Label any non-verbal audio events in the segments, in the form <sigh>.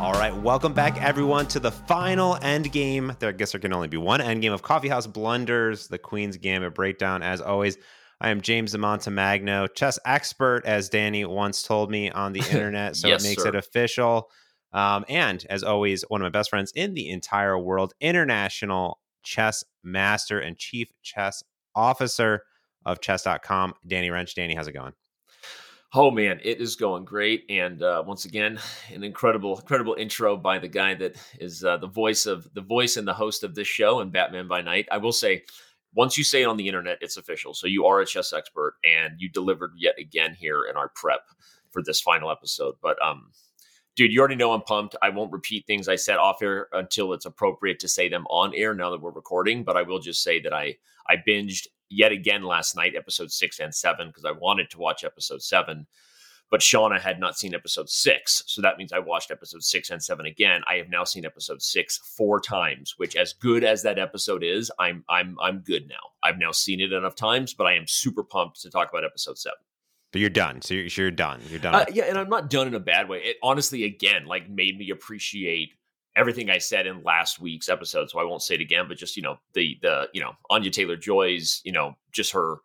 All right, welcome back everyone to the final end game. There, I guess there can only be one end game of Coffeehouse Blunders, the Queen's Gambit breakdown. As always, I am James Montemagno, chess expert, as Danny once told me on the <laughs> internet. So Yes, it makes sir. it official. Um, and as always, one of my best friends in the entire world, international chess master and chief chess officer of chess.com, Danny Rensch. Danny, how's it going? Oh man, it is going great, and uh, once again, an incredible, incredible intro by the guy that is uh, the voice of the voice and the host of this show and Batman by Night. I will say, once you say it on the internet, it's official. So you are a chess expert, and you delivered yet again here in our prep for this final episode. But um, dude, you already know I'm pumped. I won't repeat things I said off air until it's appropriate to say them on air. Now that we're recording, but I will just say that I I binged yet again last night, episode six and seven, because I wanted to watch episode seven. But Shauna had not seen episode six. So that means I watched episode six and seven again. I have now seen episode six four times, which as good as that episode is, I'm I'm I'm good now. I've now seen it enough times, but I am super pumped to talk about episode seven. But you're done. So you're, you're done. You're done. Uh, yeah, and I'm not done in a bad way. It honestly, again, like made me appreciate everything I said in last week's episode. So I won't say it again, but just you know the the you know Anya Taylor Joy's you know just her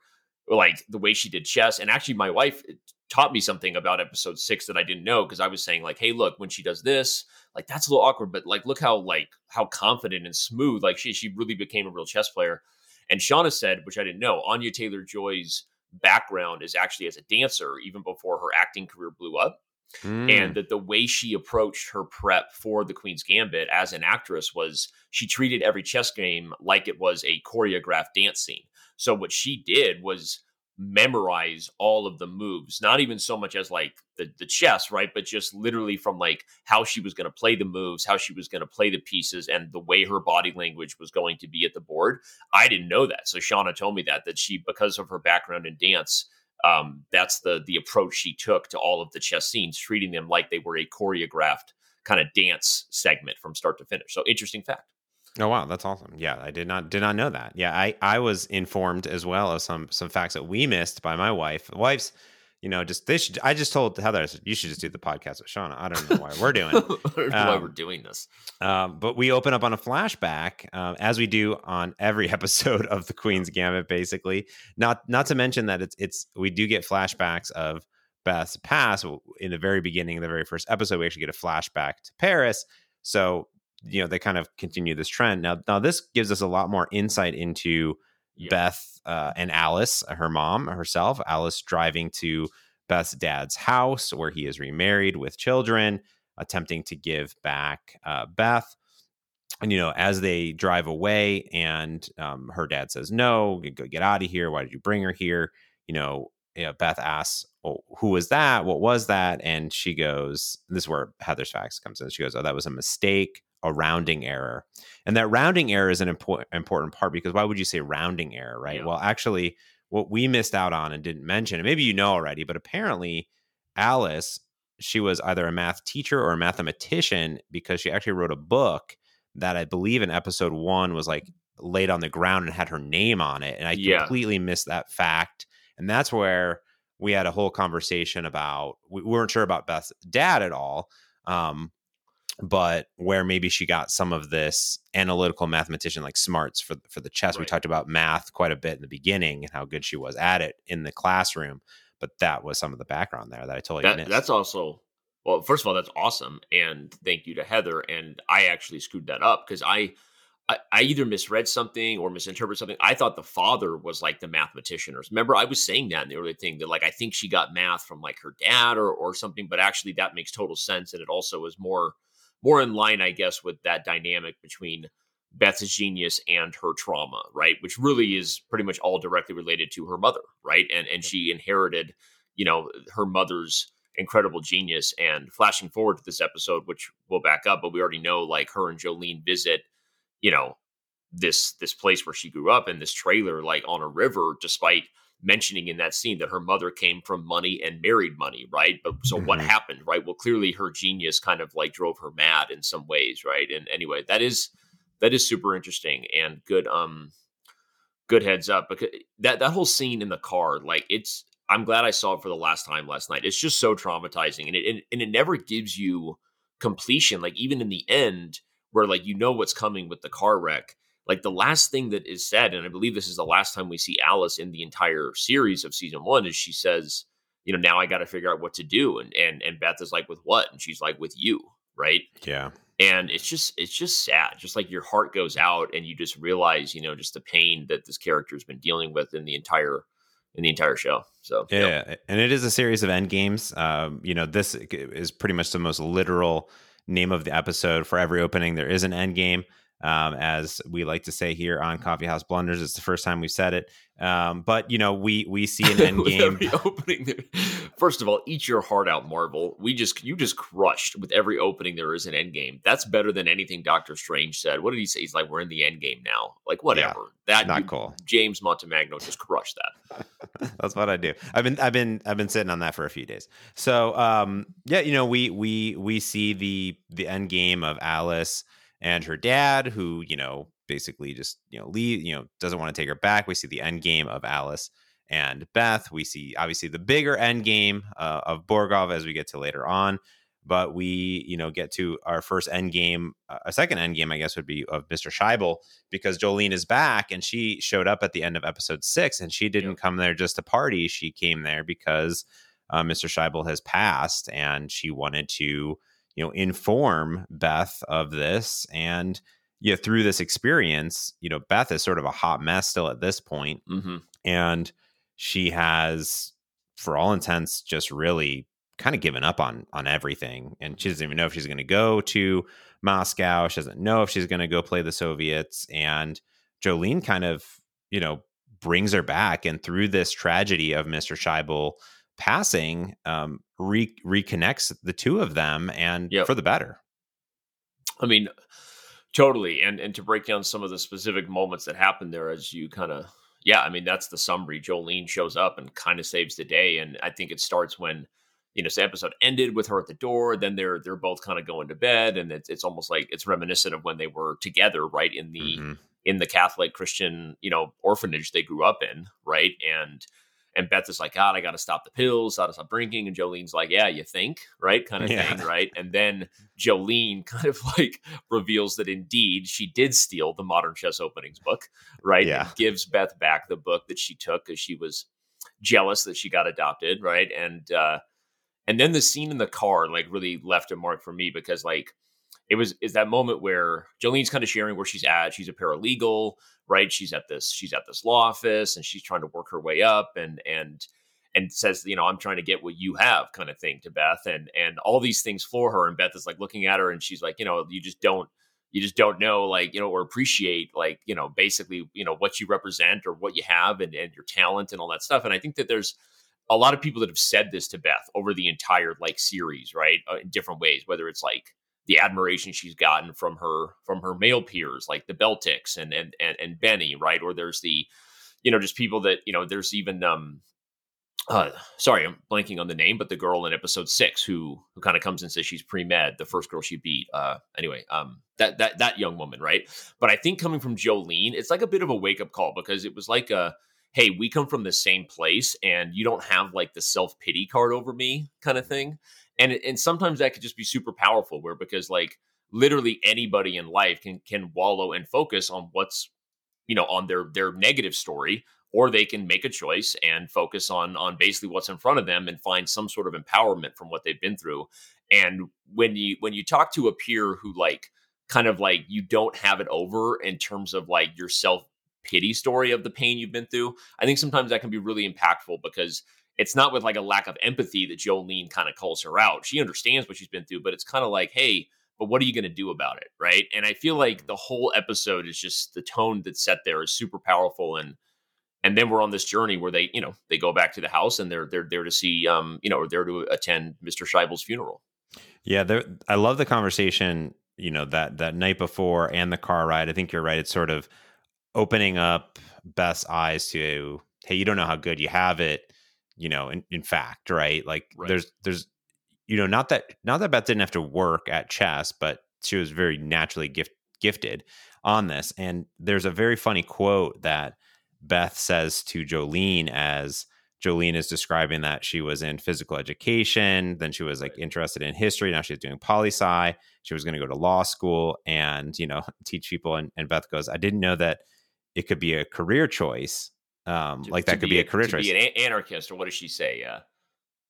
like the way she did chess, and actually my wife eh, taught me something about episode six that I didn't know because I was saying like, hey, look, when she does this, like that's a little awkward, but like look how like how confident and smooth like she she really became a real chess player. And Shauna said, which I didn't know, Anya Taylor Joy's background is actually as a dancer even before her acting career blew up Mm. and that the way she approached her prep for the Queen's Gambit as an actress was she treated every chess game like it was a choreographed dance scene. So what she did was memorize all of the moves, not even so much as like the, the chess, right? But just literally from like how she was going to play the moves, how she was going to play the pieces, and the way her body language was going to be at the board. I didn't know that. So Shauna told me that, that she, because of her background in dance, um, that's the the approach she took to all of the chess scenes, treating them like they were a choreographed kind of dance segment from start to finish. So interesting fact. Oh wow, that's awesome. Yeah, I did not did not know that. Yeah, I I was informed as well of some some facts that we missed by my wife. Wife's, you know, just they should. I just told Heather, I said, you should just do the podcast with Shauna. I don't know why we're doing. it. <laughs> I don't know why Um, we're doing this. Um, but we open up on a flashback, um, as we do on every <laughs> episode of the Queen's Gambit. Basically, not not to mention that it's it's we do get flashbacks of Beth's past in the very beginning, the very first episode. We actually get a flashback to Paris. So you know they kind of continue this trend. Now, now this gives us a lot more insight into Beth uh, and Alice, her mom herself. Alice driving to Beth's dad's house where he is remarried with children, attempting to give back uh, Beth. And you know, as they drive away, and um, her dad says, "No, go get out of here. Why did you bring her here?" You know, you know, Beth asks, well, "Who was that? What was that?" And she goes, "This is where Heather's facts comes in." She goes, "Oh, that was a mistake, a rounding error." And that rounding error is an important important part because why would you say rounding error, right? Yeah. Well, actually, what we missed out on and didn't mention, and maybe you know already, but apparently, Alice, she was either a math teacher or a mathematician because she actually wrote a book that I believe in episode one was like laid on the ground and had her name on it. And I Yeah. completely missed that fact. And that's where we had a whole conversation about we weren't sure about Beth's dad at all. Um, but where maybe she got some of this analytical mathematician like smarts for for the chess. We talked about math quite a bit in the beginning and how good she was at it in the classroom. But that was some of the background there that I totally That, missed. that's also well. First of all, that's awesome, and thank you to Heather. And I actually screwed that up because I, I I either misread something or misinterpreted something. I thought the father was like the mathematician. Or remember, I was saying that in the early thing that like I think she got math from like her dad or or something. But actually, that makes total sense, and it also is more more in line, I guess, with that dynamic between Beth's genius and her trauma, right? Which really is pretty much all directly related to her mother, right? And and she inherited, you know, her mother's incredible genius. And flashing forward to this episode, which we'll back up, but we already know like her and Jolene visit, you know, this this place where she grew up in this trailer, like on a river, despite mentioning in that scene that her mother came from money and married money, right? But so what Mhm. happened, right? Well, clearly her genius kind of like drove her mad in some ways, right? And anyway, that is that is super interesting and good um good heads up because that that whole scene in the car like it's i'm glad i saw it for the last time last night it's just so traumatizing and it and, and it never gives you completion, like even in the end, where like you know what's coming with the car wreck. Like the last thing that is said, and I believe this is the last time we see Alice in the entire series of season one, is she says, you know, now I got to figure out what to do. And and and Beth is like, with what? And she's like, with you, right? Yeah. And it's just it's just sad. Just like your heart goes out and you just realize, you know, just the pain that this character has been dealing with in the entire in the entire show. So yeah, and it is a series of end games. Um, you know, this is pretty much the most literal name of the episode. For every opening, there is an end game. Um, as we like to say here on Coffee House Blunders, it's the first time we've said it. Um, but you know, we we <laughs> see an end game opening. There. First of all, eat your heart out, Marvel. We just you just crushed with every opening. There is an end game. That's better than anything Doctor Strange said. What did he say? He's like, we're in the end game now. Like whatever. Yeah, that not you, cool. James Montemagno just crushed that. <laughs> That's what I do. I've been I've been I've been sitting on that for a few days. So um, yeah, you know, we we we see the the end game of Alice and her dad, who you know basically just you know leave you know doesn't want to take her back. We see the end game of alice and beth. We see obviously the bigger end game uh, of borgov as we get to later on but we you know get to our first end game uh, a second end game i guess would be of mr scheibel because jolene is back and she showed up at the end of episode six and she didn't yep. come there just to party. She came there because uh, mr scheibel has passed and she wanted to you know inform beth of this. And yeah, through this experience, you know, Beth is sort of a hot mess still at this point, mm-hmm. and she has, for all intents, just really kind of given up on on everything, and she doesn't even know if she's going to go to Moscow. She doesn't know if she's going to go play the Soviets, and Jolene kind of, you know, brings her back, and through this tragedy of Mister Scheibel passing, um, re- reconnects the two of them, and yep. for the better. I mean Totally. And and to break down some of the specific moments that happened there as you kind of yeah, I mean that's the summary. Jolene shows up and kind of saves the day. And I think it starts when, you know, the episode ended with her at the door, then they're they're both kind of going to bed. And it's it's almost like it's reminiscent of when they were together, right? In the mm-hmm. in the Catholic Christian, you know, orphanage they grew up in, right? And and Beth is like, God, I got to stop the pills, got to stop drinking. And Jolene's like, Yeah, you think, right? <laughs> Kind of yeah. thing, right? And then Jolene <laughs> kind of like reveals that indeed she did steal the Modern Chess Openings book, right? Yeah. And gives Beth back the book that she took because she was jealous that she got adopted, right? And uh, and then the scene in the car like really left a mark for me because like it was is that moment where Jolene's kind of sharing where she's at. She's a paralegal, right? She's at this she's at this law office and she's trying to work her way up and and and says, you know, I'm trying to get what you have kind of thing to Beth and and all these things for her and Beth is like looking at her and she's like, you know, you just don't you just don't know like, you know, or appreciate like, you know, basically, you know, what you represent or what you have and and your talent and all that stuff. And I think that there's a lot of people that have said this to Beth over the entire like series, right? Uh, in different ways, whether it's like the admiration she's gotten from her from her male peers like the Beltiks and and and, and Benny, right? Or there's the you know just people that you know there's even um uh sorry i'm blanking on the name but the girl in episode six who who kind of comes and says she's pre-med the first girl she beat uh anyway um that that that young woman right but i think coming from jolene it's like a bit of a wake-up call because it was like a hey we come from the same place and you don't have like the self-pity card over me kind of thing. And and sometimes that could just be super powerful where because like literally anybody in life can can wallow and focus on what's you know on their their negative story or they can make a choice and focus on on basically what's in front of them and find some sort of empowerment from what they've been through. And when you when you talk to a peer who like kind of like you don't have it over in terms of like your self pity story of the pain you've been through i think sometimes that can be really impactful because it's not with like a lack of empathy that Jolene kind of calls her out. She understands what she's been through, but it's kind of like, hey, but what are you going to do about it? Right. And I feel like mm-hmm. the whole episode is just the tone that's set there is super powerful. And, and then we're on this journey where they, you know, they go back to the house and they're, they're there to see, um, you know, or there to attend Mr. Scheibel's funeral. Yeah. There, I love the conversation, you know, that, that night before and the car ride. I think you're right. It's sort of opening up Beth's eyes to, Hey, you don't know how good you have it you know in, in fact right like right. there's there's you know not that not that beth didn't have to work at chess but she was very naturally gift, gifted on this and there's a very funny quote that beth says to jolene as Jolene is describing that she was in physical education, then she was like interested in history. Now she's doing poli sci. She was going to go to law school and you know <laughs> teach people. And, and Beth goes, "I didn't know that it could be a career choice. Um, To- like that could be a, to career choice." Be an anarchist, or what does she say? Uh,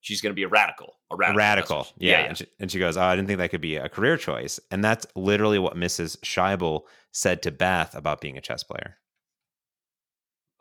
she's going to be a radical. A A radical. radical, what she- yeah. And, she, and she goes, "Oh, I didn't think that could be a career choice." And that's literally what Mrs. Scheibel said to Beth about being a chess player.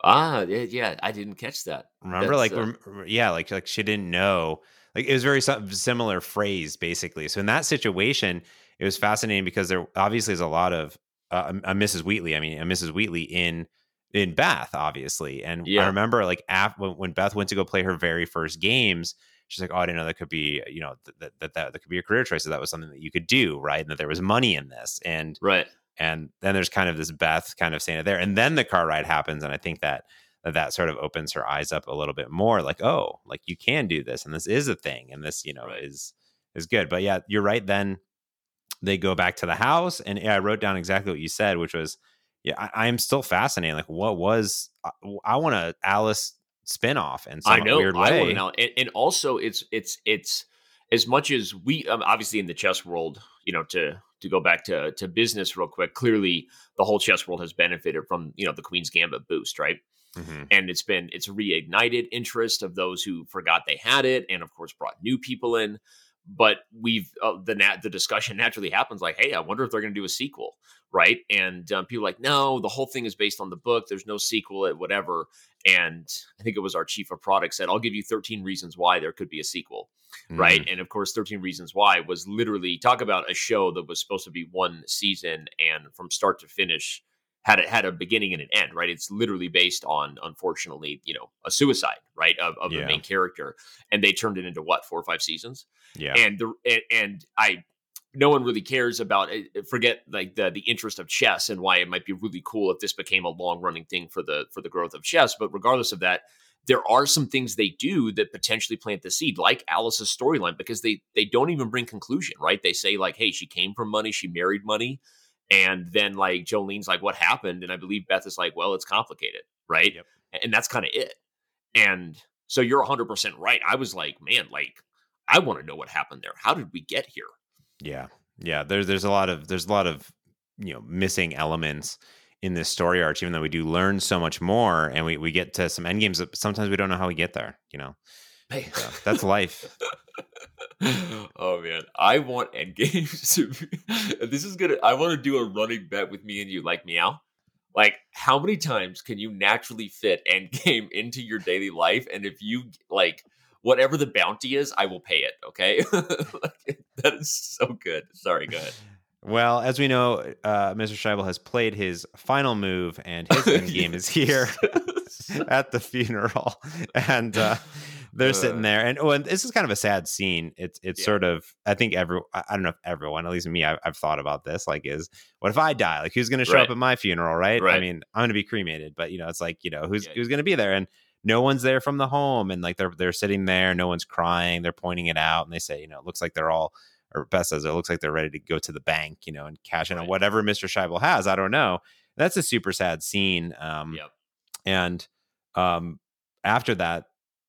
Ah, yeah, yeah, I didn't catch that. Remember, That's, like, uh, yeah, like, like she didn't know. Like, it was very similar phrase, basically. So in that situation, it was fascinating because there obviously is a lot of uh, a Mrs. Wheatley. I mean, a Mrs. Wheatley in in Beth, obviously. And I remember, like, af- when, Beth went to go play her very first games, she's like, "Oh, I didn't know that could be, you know, that that that, that could be a career choice. So that was something that you could do, right? And that there was money in this." And Right. and then there's kind of this Beth kind of saying it there, and then the car ride happens, and I think that that, that sort of opens her eyes up a little bit more, like, oh, like you can do this, and this is a thing, and this, you know, Right. is is good. But yeah, you're right. Then they go back to the house, and yeah, I wrote down exactly what you said, which was, yeah, I, I'm still fascinated. Like, what was I, I want a Alice spinoff in some I know. weird I way? to know. And, and also, it's it's it's as much as we um, obviously in the chess world, you know, to to go back to to business real quick. Clearly, the whole chess world has benefited from you know the Queen's Gambit boost, right? Mhm. and it's been it's reignited interest of those who forgot they had it and of course brought new people in but we've uh, the nat the discussion naturally happens like hey i wonder if they're going to do a sequel right? And um, people are like no the whole thing is based on the book. There's no sequel at whatever. And i think it was our chief of product said i'll give you 13 reasons why there could be a sequel right? Mhm. and of course 13 reasons why was literally talk about a show that was supposed to be one season and from start to finish had it had a beginning and an end right it's literally based on unfortunately you know a suicide right of, of Yeah. the main character and they turned it into what four or five seasons Yeah. and the and, and i no one really cares about it. forget like the the interest of chess and why it might be really cool if this became a long running thing for the for the growth of chess but regardless of that there are some things they do that potentially plant the seed like alice's storyline because they they don't even bring conclusion right they say like hey she came from money she married money and then like jolene's like what happened and i believe beth is like well it's complicated right Yep. and that's kind of it and so you're 100% right i was like man like i want to know what happened there how did we get here Yeah, yeah. There's there's a lot of there's a lot of you know missing elements in this story arc, even though we do learn so much more, and we we get to some end games. that Sometimes we don't know how we get there. You know, Hey. So that's life. <laughs> oh man, I want endgames <laughs> to be. This is gonna. I want to do a running bet with me and you, like meow. Like, how many times can you naturally fit endgame <laughs> into your daily life? And if you like, whatever the bounty is, I will pay it. Okay, Like, that is so good. Sorry, go ahead. Well, as we know, uh, Mr. Scheibel has played his final move, and his end game is here at the funeral, and uh, they're sitting Uh. there. And oh, and this is kind of a sad scene. It's it's Yeah. sort of I think every I I don't know if everyone, at least me, I've, I've thought about this. Like, is what if I die? Like, who's going to show Right. up at my funeral? Right? I mean, I'm going to be cremated, but you know, it's like you know, who's Yeah. who's going to be there? And no one's there from the home, and like they're they're sitting there, no one's crying. They're pointing it out, and they say, you know, it looks like they're all or Beth says it looks like they're ready to go to the bank, you know, and cash in on whatever Mr. Scheibel has. I don't know. That's a super sad scene. Um, Yep. And um, after that,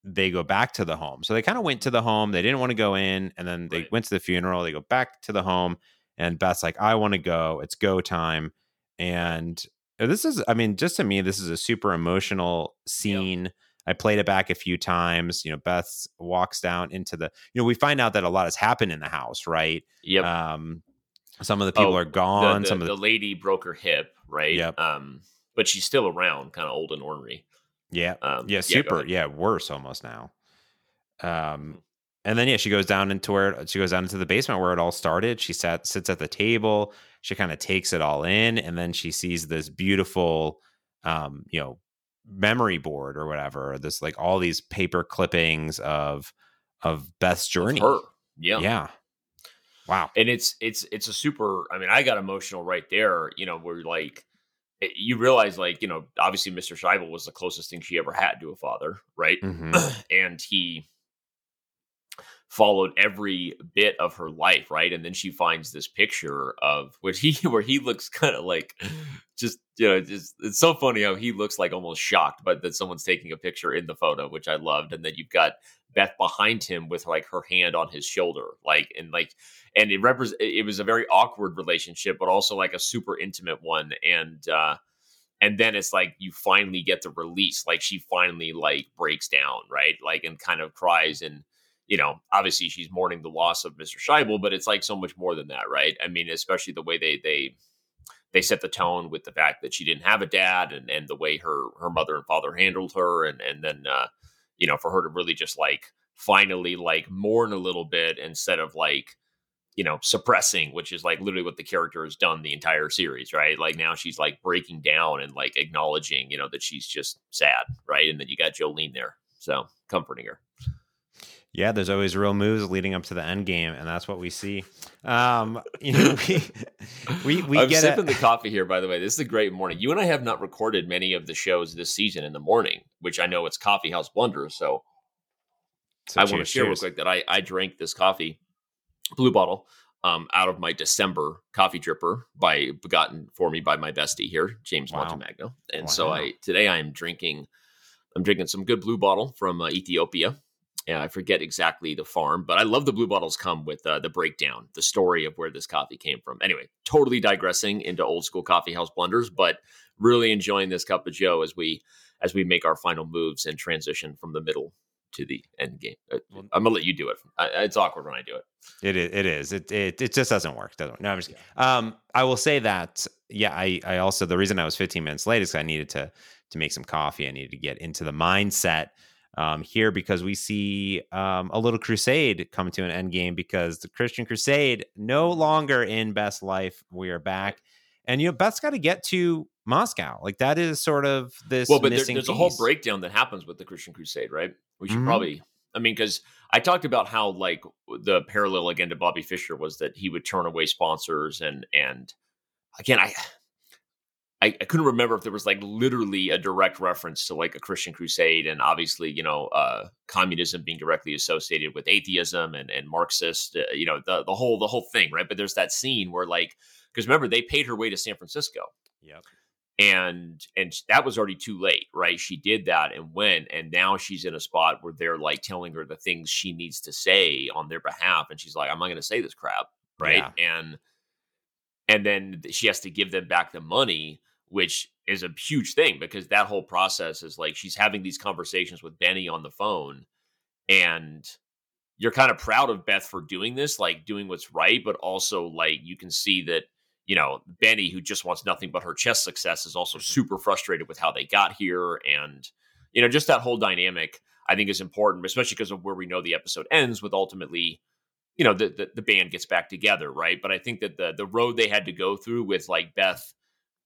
they go back to the home. So they kind of went to the home. They didn't want to go in, and then they Right. went to the funeral. They go back to the home, and Beth's like, "I want to go. It's go time." And this is, I mean, just to me, this is a super emotional scene. I played it back a few times. You know, Beth walks down into the. You know, we find out that a lot has happened in the house, right? Yep. Um, some of the people Oh, are the, gone. the, some of the, the lady broke her hip, right? Yep. Um, but she's still around, kind of old and ornery. Yeah, Um, yeah, super, ahead. yeah, worse almost now. Um, Mhm. and then yeah, she goes down into where she goes down into the basement where it all started. She sat sits at the table. She kind of takes it all in, and then she sees this beautiful, um, you know, memory board or whatever. Or this like all these paper clippings of of Beth's journey. Yeah. Yeah. Wow. and it's it's it's a super i mean i got emotional right there you know where like you realize like you know obviously mr scheibel was the closest thing she ever had to a father right hmm <clears throat> and he followed every bit of her life, right? And then she finds this picture of <laughs> where he where he looks kind of like <laughs> just you know, just it's so funny how he looks like almost shocked, but that someone's taking a picture in the photo, which I loved. And then you've got Beth behind him with like her hand on his shoulder, like and like and it represent it was a very awkward relationship, but also like a super intimate one. And uh and then it's like you finally get the release, like she finally like breaks down, right? Like and kind of cries and you know, obviously she's mourning the loss of Mr. Scheibel, but it's like so much more than that, right? I mean, especially the way they they they set the tone with the fact that she didn't have a dad and and the way her her mother and father handled her and and then uh you know for her to really just like finally like mourn a little bit instead of like you know suppressing which is like literally what the character has done the entire series right? Like now she's like breaking down and like acknowledging you know that she's just sad right? And then you got jolene there so comforting her yeah, there's always real moves leading up to the end game, and that's what we see. Um, <laughs> you know, we we, we I'm get sipping a- the coffee here. By the way, this is a great morning. You and I have not recorded many of the shows this season in the morning, which I know it's Coffee House Blunder. So, so I want to share cheers. real quick that I I drank this coffee, blue bottle, um, out of my December coffee dripper by begotten for me by my bestie here, James wow. Montemagno, and wow. so I today I am drinking. I'm drinking some good blue bottle from uh, Ethiopia yeah, I forget exactly the farm, but I love the blue bottles come with uh, the breakdown, the story of where this coffee came from. Anyway, totally digressing into old school coffee house blunders, but really enjoying this cup of Joe as we as we make our final moves and transition from the middle to the end game. Uh, I'm gonna let you do it. It's awkward when I do it. It is. It is. It it, it just doesn't work. Doesn't. Work. No, I'm just. Um, I will say that. Yeah, I I also the reason I was 15 minutes late is I needed to to make some coffee. I needed to get into the mindset um, here because we see um, a little crusade come to an end game because the Christian Crusade no longer in Best Life. We are back, and you know Beth's got to get to Moscow. Like that is sort of this. Well, but there, there's piece. a whole breakdown that happens with the Christian Crusade, right? We should mm-hmm. probably. I mean, because I talked about how like the parallel again to Bobby Fischer was that he would turn away sponsors and and again I I, I, couldn't remember if there was like literally a direct reference to like a Christian crusade and obviously, you know, uh, communism being directly associated with atheism and, and Marxist, uh, you know, the, the whole, the whole thing. Right. But there's that scene where like, cause remember they paid her way to San Francisco. Yep. And, and that was already too late. Right. She did that and went, and now she's in a spot where they're like telling her the things she needs to say on their behalf. And she's like, I'm not going to say this crap. Right. Yeah. And, and then she has to give them back the money which is a huge thing because that whole process is like she's having these conversations with Benny on the phone and you're kind of proud of Beth for doing this, like doing what's right, but also like you can see that, you know, Benny, who just wants nothing but her chess success, is also mm-hmm. super frustrated with how they got here. And, you know, just that whole dynamic, I think is important, especially because of where we know the episode ends with ultimately, you know, the, the, the band gets back together, right? But I think that the the road they had to go through with like Beth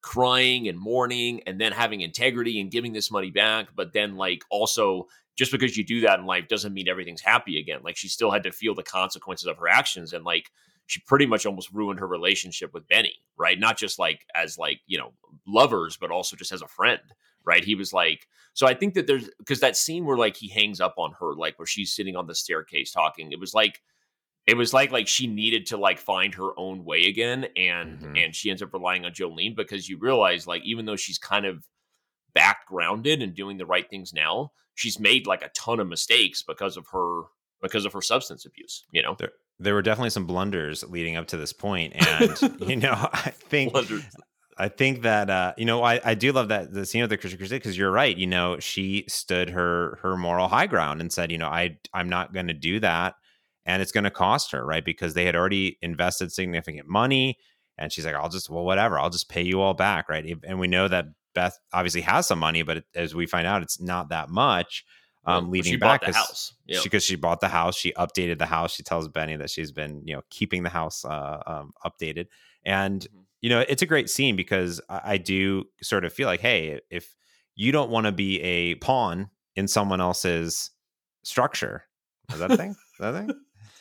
crying and mourning and then having integrity and giving this money back but then like also just because you do that in life doesn't mean everything's happy again. Like she still had to feel the consequences of her actions and like she pretty much almost ruined her relationship with Benny right? Not just like as like you know lovers but also just as a friend right? He was like so i think that there's because that scene where like he hangs up on her like where she's sitting on the staircase talking it was like it was like like she needed to like find her own way again and mm-hmm. and she ends up relying on Jolene because you realize like even though she's kind of back grounded and doing the right things now she's made like a ton of mistakes because of her because of her substance abuse you know there, there were definitely some blunders leading up to this point and <laughs> you know i think blunders. I think that uh, you know I, I do love that the scene of the Christian Crusade because you're right. You know, she stood her her moral high ground and said, you know, I I'm not going to do that and it's going to cost her, right? Because they had already invested significant money. And she's like, I'll just, well, whatever, I'll just pay you all back, right? And we know that Beth obviously has some money, but as we find out, it's not that much. Um, well, leading back because yep. she, she bought the house, she updated the house. She tells Benny that she's been, you know, keeping the house uh, um, updated, and mm-hmm. you know, it's a great scene because I, I do sort of feel like, hey, if you don't want to be a pawn in someone else's structure, is that a thing? Is that a thing?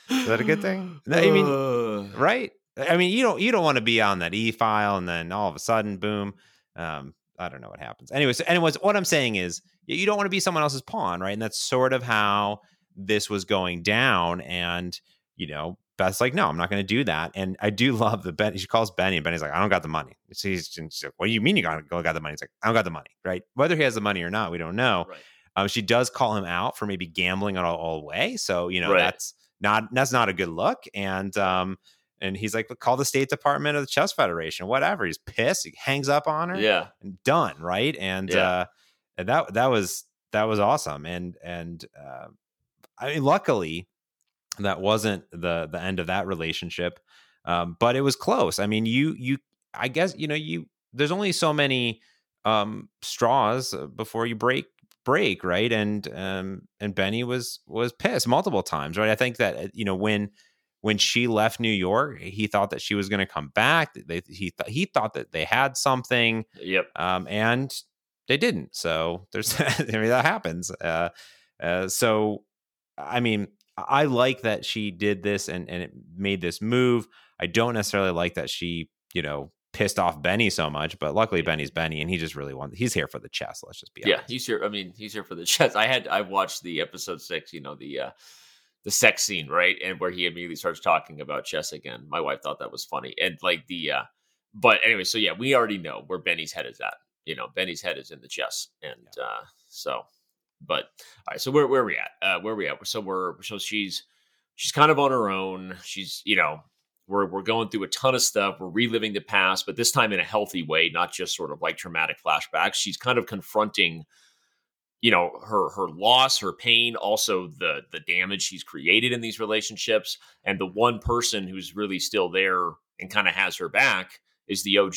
Is that a good thing? <gasps> I mean, right? I mean, you don't you don't want to be on that e file and then all of a sudden, boom. Um, I don't know what happens. Anyways, anyways, what I'm saying is you don't want to be someone else's pawn, right? And that's sort of how this was going down and you know Beth's like, no, I'm not going to do that. And I do <laughs> love the Ben. She calls Benny, and Benny's like, I don't got the money. She's, she's like, what do you mean you got, got the money? He's like, I don't got the money, right? Whether he has the money or not, we don't know. Right. Um, she does call him out for maybe gambling it all, all away. So you know Right. that's not that's not a good look. And um, and he's like, call the State Department of the Chess Federation, whatever. He's pissed. He hangs up on her. Yeah. and done, right? And Yeah. uh, and that that was that was awesome. And and uh, I mean, luckily, that wasn't the the end of that relationship. Um, but it was close. I mean, you you I guess you know you there's only so many um straws uh, before you break break right? And um and benny was was pissed multiple times right? I think that uh, you know when when she left new york he thought that she was going to come back they, he th- he thought that they had something Yep. um and they didn't. So there's <laughs> i mean that happens uh, uh so i mean i like that she did this and and it made this move. I don't necessarily like that she you know pissed off benny so much but luckily benny's benny and he just really wants he's here for the chess let's just be honest. Yeah, honest he's here. I mean, he's here for the chess. I had I watched the episode six. You know the uh the sex scene, right, and where he immediately starts talking about chess again. My wife thought that was funny, and like the. uh But anyway, so yeah, we already know where Benny's head is at. You know, Benny's head is in the chess, and uh so. But all right, so where where are we at? Uh Where are we at? So we're so she's she's kind of on her own. She's you know we're we're going through a ton of stuff. We're reliving the past, but this time in a healthy way, not just sort of like traumatic flashbacks. She's kind of confronting, you know, her her loss, her pain, also the the damage she's created in these relationships, and the one person who's really still there and kind of has her back is the OG.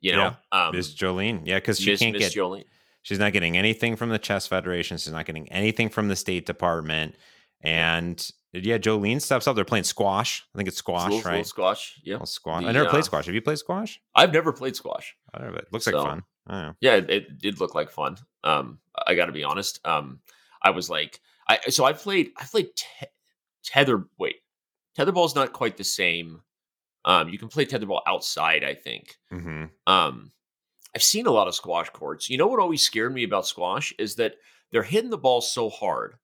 You know, um, miss jolene yeah because she Miss, can't Miss get Jolene. She's not getting anything from the chess federation. She's not getting anything from the State Department. And yeah, Jolene steps up. They're playing squash. I think it's squash, Little- little right? squash. Yeah, squash. The, I never uh, played squash. Have you played squash? I've never played squash. I don't know, it looks like fun. I don't know. Yeah, it, it did look like fun. Um, I got to be honest. Um, I was like, I so I played, I played te- tether. Wait, tetherball's not quite the same. Um, you can play tetherball outside. I think. hmm Um, I've seen a lot of squash courts. You know what always scared me about squash is that they're hitting the ball so hard.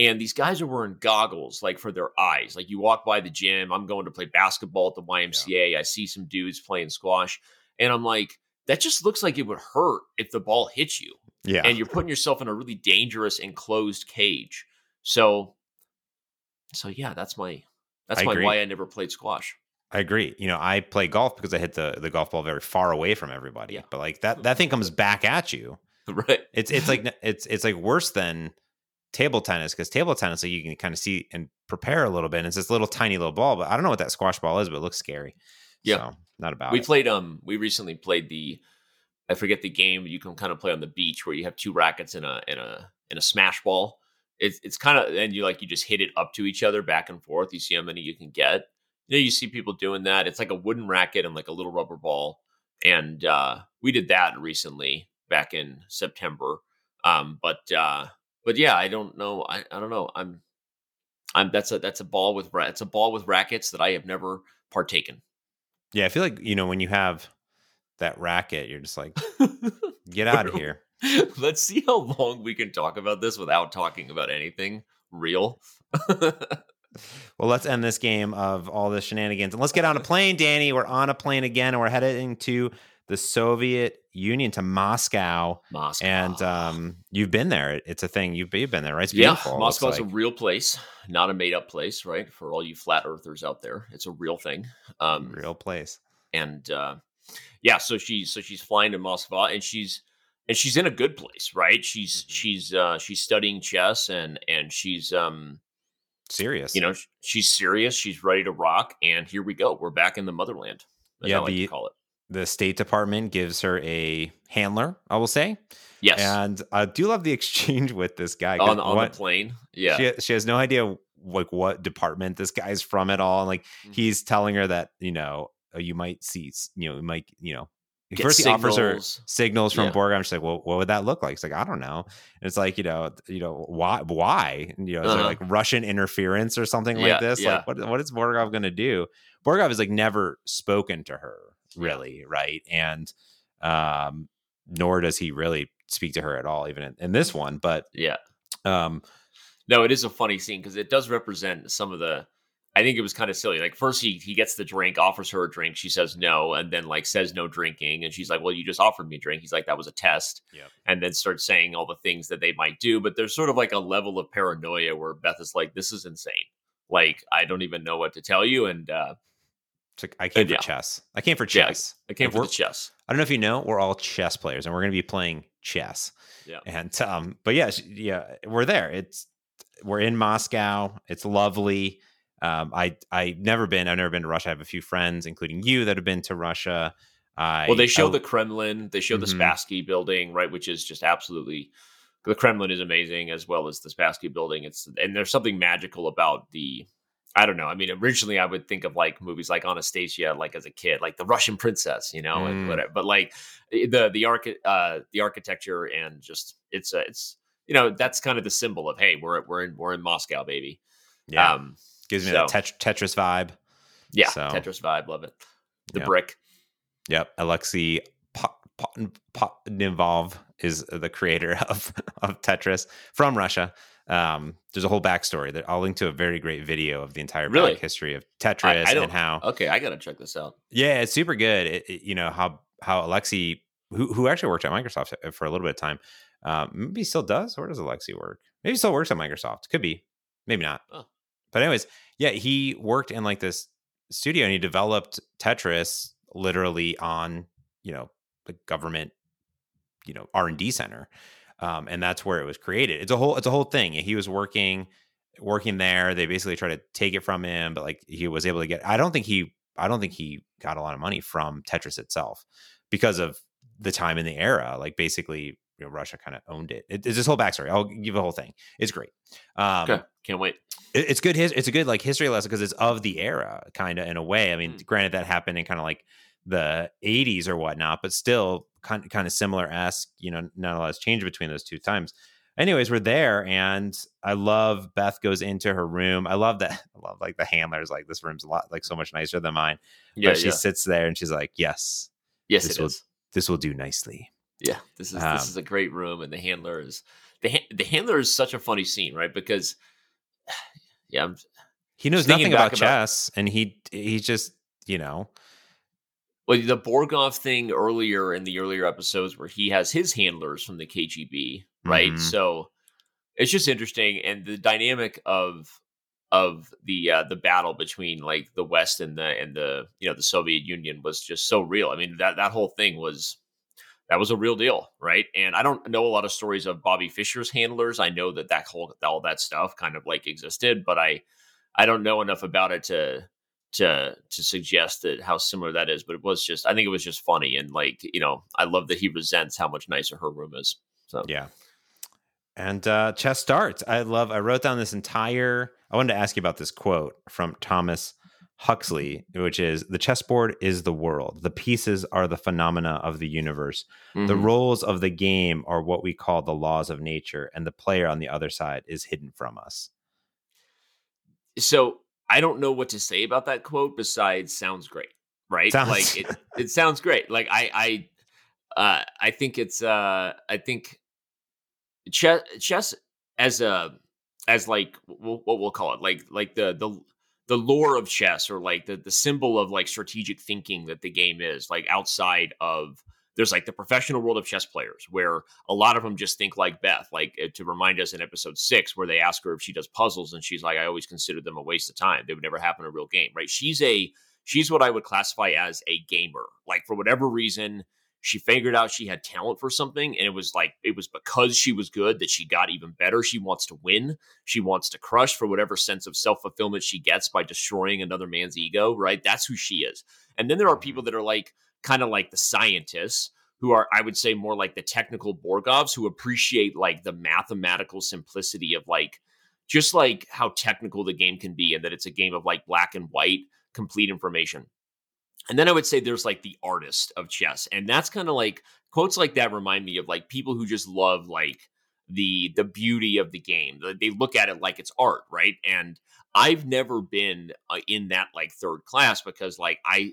And these guys are wearing goggles like for their eyes. Like you walk by the gym, I'm going to play basketball at the YMCA. I see some dudes playing squash, and I'm like, that just looks like it would hurt if the ball hits you. Yeah. And you're putting yourself in a really dangerous enclosed cage. So so yeah, that's my that's I my agree. why I never played squash. I agree. You know, I play golf because I hit the, the golf ball very far away from everybody. Yeah. But like that that thing comes back at you. <laughs> right. It's it's like it's it's like worse than table tennis because table tennis like you can kind of see and prepare a little bit. And it's this little tiny little ball, but I don't know what that squash ball is, but it looks scary. Yeah. So, not about we it. played um we recently played the I forget the game you can kind of play on the beach where you have two rackets in a in a in a smash ball. It's it's kind of and you like you just hit it up to each other back and forth. You see how many you can get. You know, you see people doing that. It's like a wooden racket and like a little rubber ball. And uh we did that recently back in September. Um but uh but yeah, I don't know. I, I don't know. I'm I'm that's a that's a ball with it's a ball with rackets that I have never partaken. Yeah, I feel like you know when you have that racket, you're just like, <laughs> get out of here. Let's see how long we can talk about this without talking about anything real. <laughs> Well, let's end this game of all the shenanigans and let's get on a plane, Danny. We're on a plane again, and we're heading to the Soviet Union to Moscow. Moscow. And um, you've been there. It's a thing. You've, you've been there, right? It's yeah, beautiful. looks Moscow's a real place, not a made up place, right? For all you flat earthers out there, it's a real thing. Um, real place. and uh, yeah, so she's so she's flying to Moscow, and she's and she's in a good place, right? She's Mhm. she's uh, she's studying chess, and and she's um Serious. you know she's serious, she's ready to rock, and here we go, we're back in the motherland. As Yeah, I like the- to call it. The State Department gives her a handler, I will say. Yes, And I do love the <laughs> exchange with this guy on on what- the plane. Yeah, she, she has no idea like what department this guy's from at all. And like Mhm. he's telling her that, you know, uh, you might see, you know, you might, you know, Get first he offers her signals. signals from Yeah. Borg. She's like, well, what would that look like? It's like, I don't know. And it's like, you know, you know, why, why, And, you know, is Uh-huh. like Russian interference or something Yeah, like this? yeah. Like what, what is Borgov going to do? Borgov has like never spoken to her really. Right. And, um, nor does he really speak to her at all, even in, in this one. But, Yeah. um, No, it is a funny scene because it does represent some of the. I think it was kind of silly. Like first he he gets the drink, offers her a drink, she says no, and then like says no drinking, and she's like, "Well, you just offered me a drink." He's like, "That was a test," Yep. and then starts saying all the things that they might do. But there's sort of like a level of paranoia where Beth is like, "This is insane. Like I don't even know what to tell you." And uh, Like, I came for yeah. chess. I came for Yeah, chess. I came for the chess. I don't know if you know, we're all chess players, and we're going to be playing chess. Yeah. And um, but yeah, yeah, we're there. It's we're in Moscow. It's lovely. Um, I I never been. I've never been to Russia. I have a few friends, including you, that have been to Russia. I, Well, they show I- the Kremlin, they show the Mhm. Spassky building, right, which is just absolutely the Kremlin is amazing as well as the Spassky building. It's and there's something magical about the I don't know. I mean, originally I would think of like movies like Anastasia, like as a kid, like the Russian princess, you know, and Mm. whatever. But like the the archi- uh, the architecture and just it's uh, it's you know that's kind of the symbol of hey, we're we're in we're in Moscow, baby. yeah, Um, gives me so- that tet- Tetris vibe. yeah, So- Tetris vibe, love it. The Yeah. brick. Yep, Alexei Po- Po- Potnivov is the creator <laughs> of of Tetris from Russia. Um, there's a whole backstory that I'll link to a very great video of the entire Really? history of Tetris I don't- and how Okay, I gotta check this out. Yeah, it's super good. It, it- you know how how Alexi, who who actually worked at Microsoft uh, for a little bit of time, um, maybe still does. Where does Alexi work? Maybe still works at Microsoft. Could be, maybe not. Oh. But anyways, yeah, he worked in like this studio and he developed Tetris literally on you know the government, you know R and D center, um, and that's where it was created. It's a whole it's a whole thing. He was working working there. They basically tried to take it from him, but like he was able to get. I don't think he. I don't think he got a lot of money from Tetris itself because of the time in the era. Like basically, you know, Russia kind of owned it. it. It's this whole backstory. I'll give the whole thing. It's great. Um, Okay, can't wait. it- it's good. His, it's a good like history lesson because it's of the era, kind of in a way. I mean, Mm. granted that happened in kind of like the 80s or whatnot, but still kind kind of similar esque. You know, not a lot has changed between those two times. Anyways, we're there, and I love Beth goes into her room. I love that. <laughs> I love like the handlers. Like this room's a lot like so much nicer than mine. Yeah, but she yeah. sits there and she's like, "Yes, Yes, this it will- is. this will do nicely." Yeah, this is Um, this is a great room, and the handler is the ha- the handler is such a funny scene, right? Because <sighs> yeah, I'm, He knows nothing about, about- chess, and he he's just you know well, the Borgov thing earlier in the earlier episodes where he has his handlers from the KGB, right? Mhm. So it's just interesting, and the dynamic of of the uh, the battle between like the West and the and the you know the Soviet Union was just so real. I mean that that whole thing was that was a real deal, right? And I don't know a lot of stories of Bobby Fischer's handlers. I know that that whole all that stuff kind of like existed, but I I don't know enough about it to to to suggest that how similar that is. But it was just I think it was just funny and like you know I love that he resents how much nicer her room is. So Yeah. And uh, chess starts. I love. I wrote down this entire. I wanted to ask you about this quote from Thomas Huxley, which is the chessboard is the world. The pieces are the phenomena of the universe. The mhm. rules of the game are what we call the laws of nature, and the player on the other side is hidden from us. so I don't know what to say about that quote besides sounds great, right? Sounds- Like it, <laughs> it sounds great. Like I I uh I think it's uh I think chess chess as a as like what we'll call it like like the the the lore of chess or like the the symbol of like strategic thinking that the game is like outside of there's like the professional world of chess players where a lot of them just think like Beth, like uh, to remind us in episode six, where they ask her if she does puzzles, and she's like, I always considered them a waste of time. They would never happen in a real game, right? She's a she's what I would classify as a gamer. Like for whatever reason, she figured out she had talent for something, and it was like it was because she was good that she got even better. She wants to win. She wants to crush for whatever sense of self fulfillment she gets by destroying another man's ego, right? That's who she is. And then there are people that are like kind of like the scientists who are, I would say, more like the technical Borgovs who appreciate like the mathematical simplicity of like just like how technical the game can be and that it's a game of like black and white, complete information. And then I would say there's like the artist of chess. And that's kind of like quotes like that remind me of like people who just love like the the beauty of the game. They look at it like it's art, right? And I've never been uh, in that like third class because like I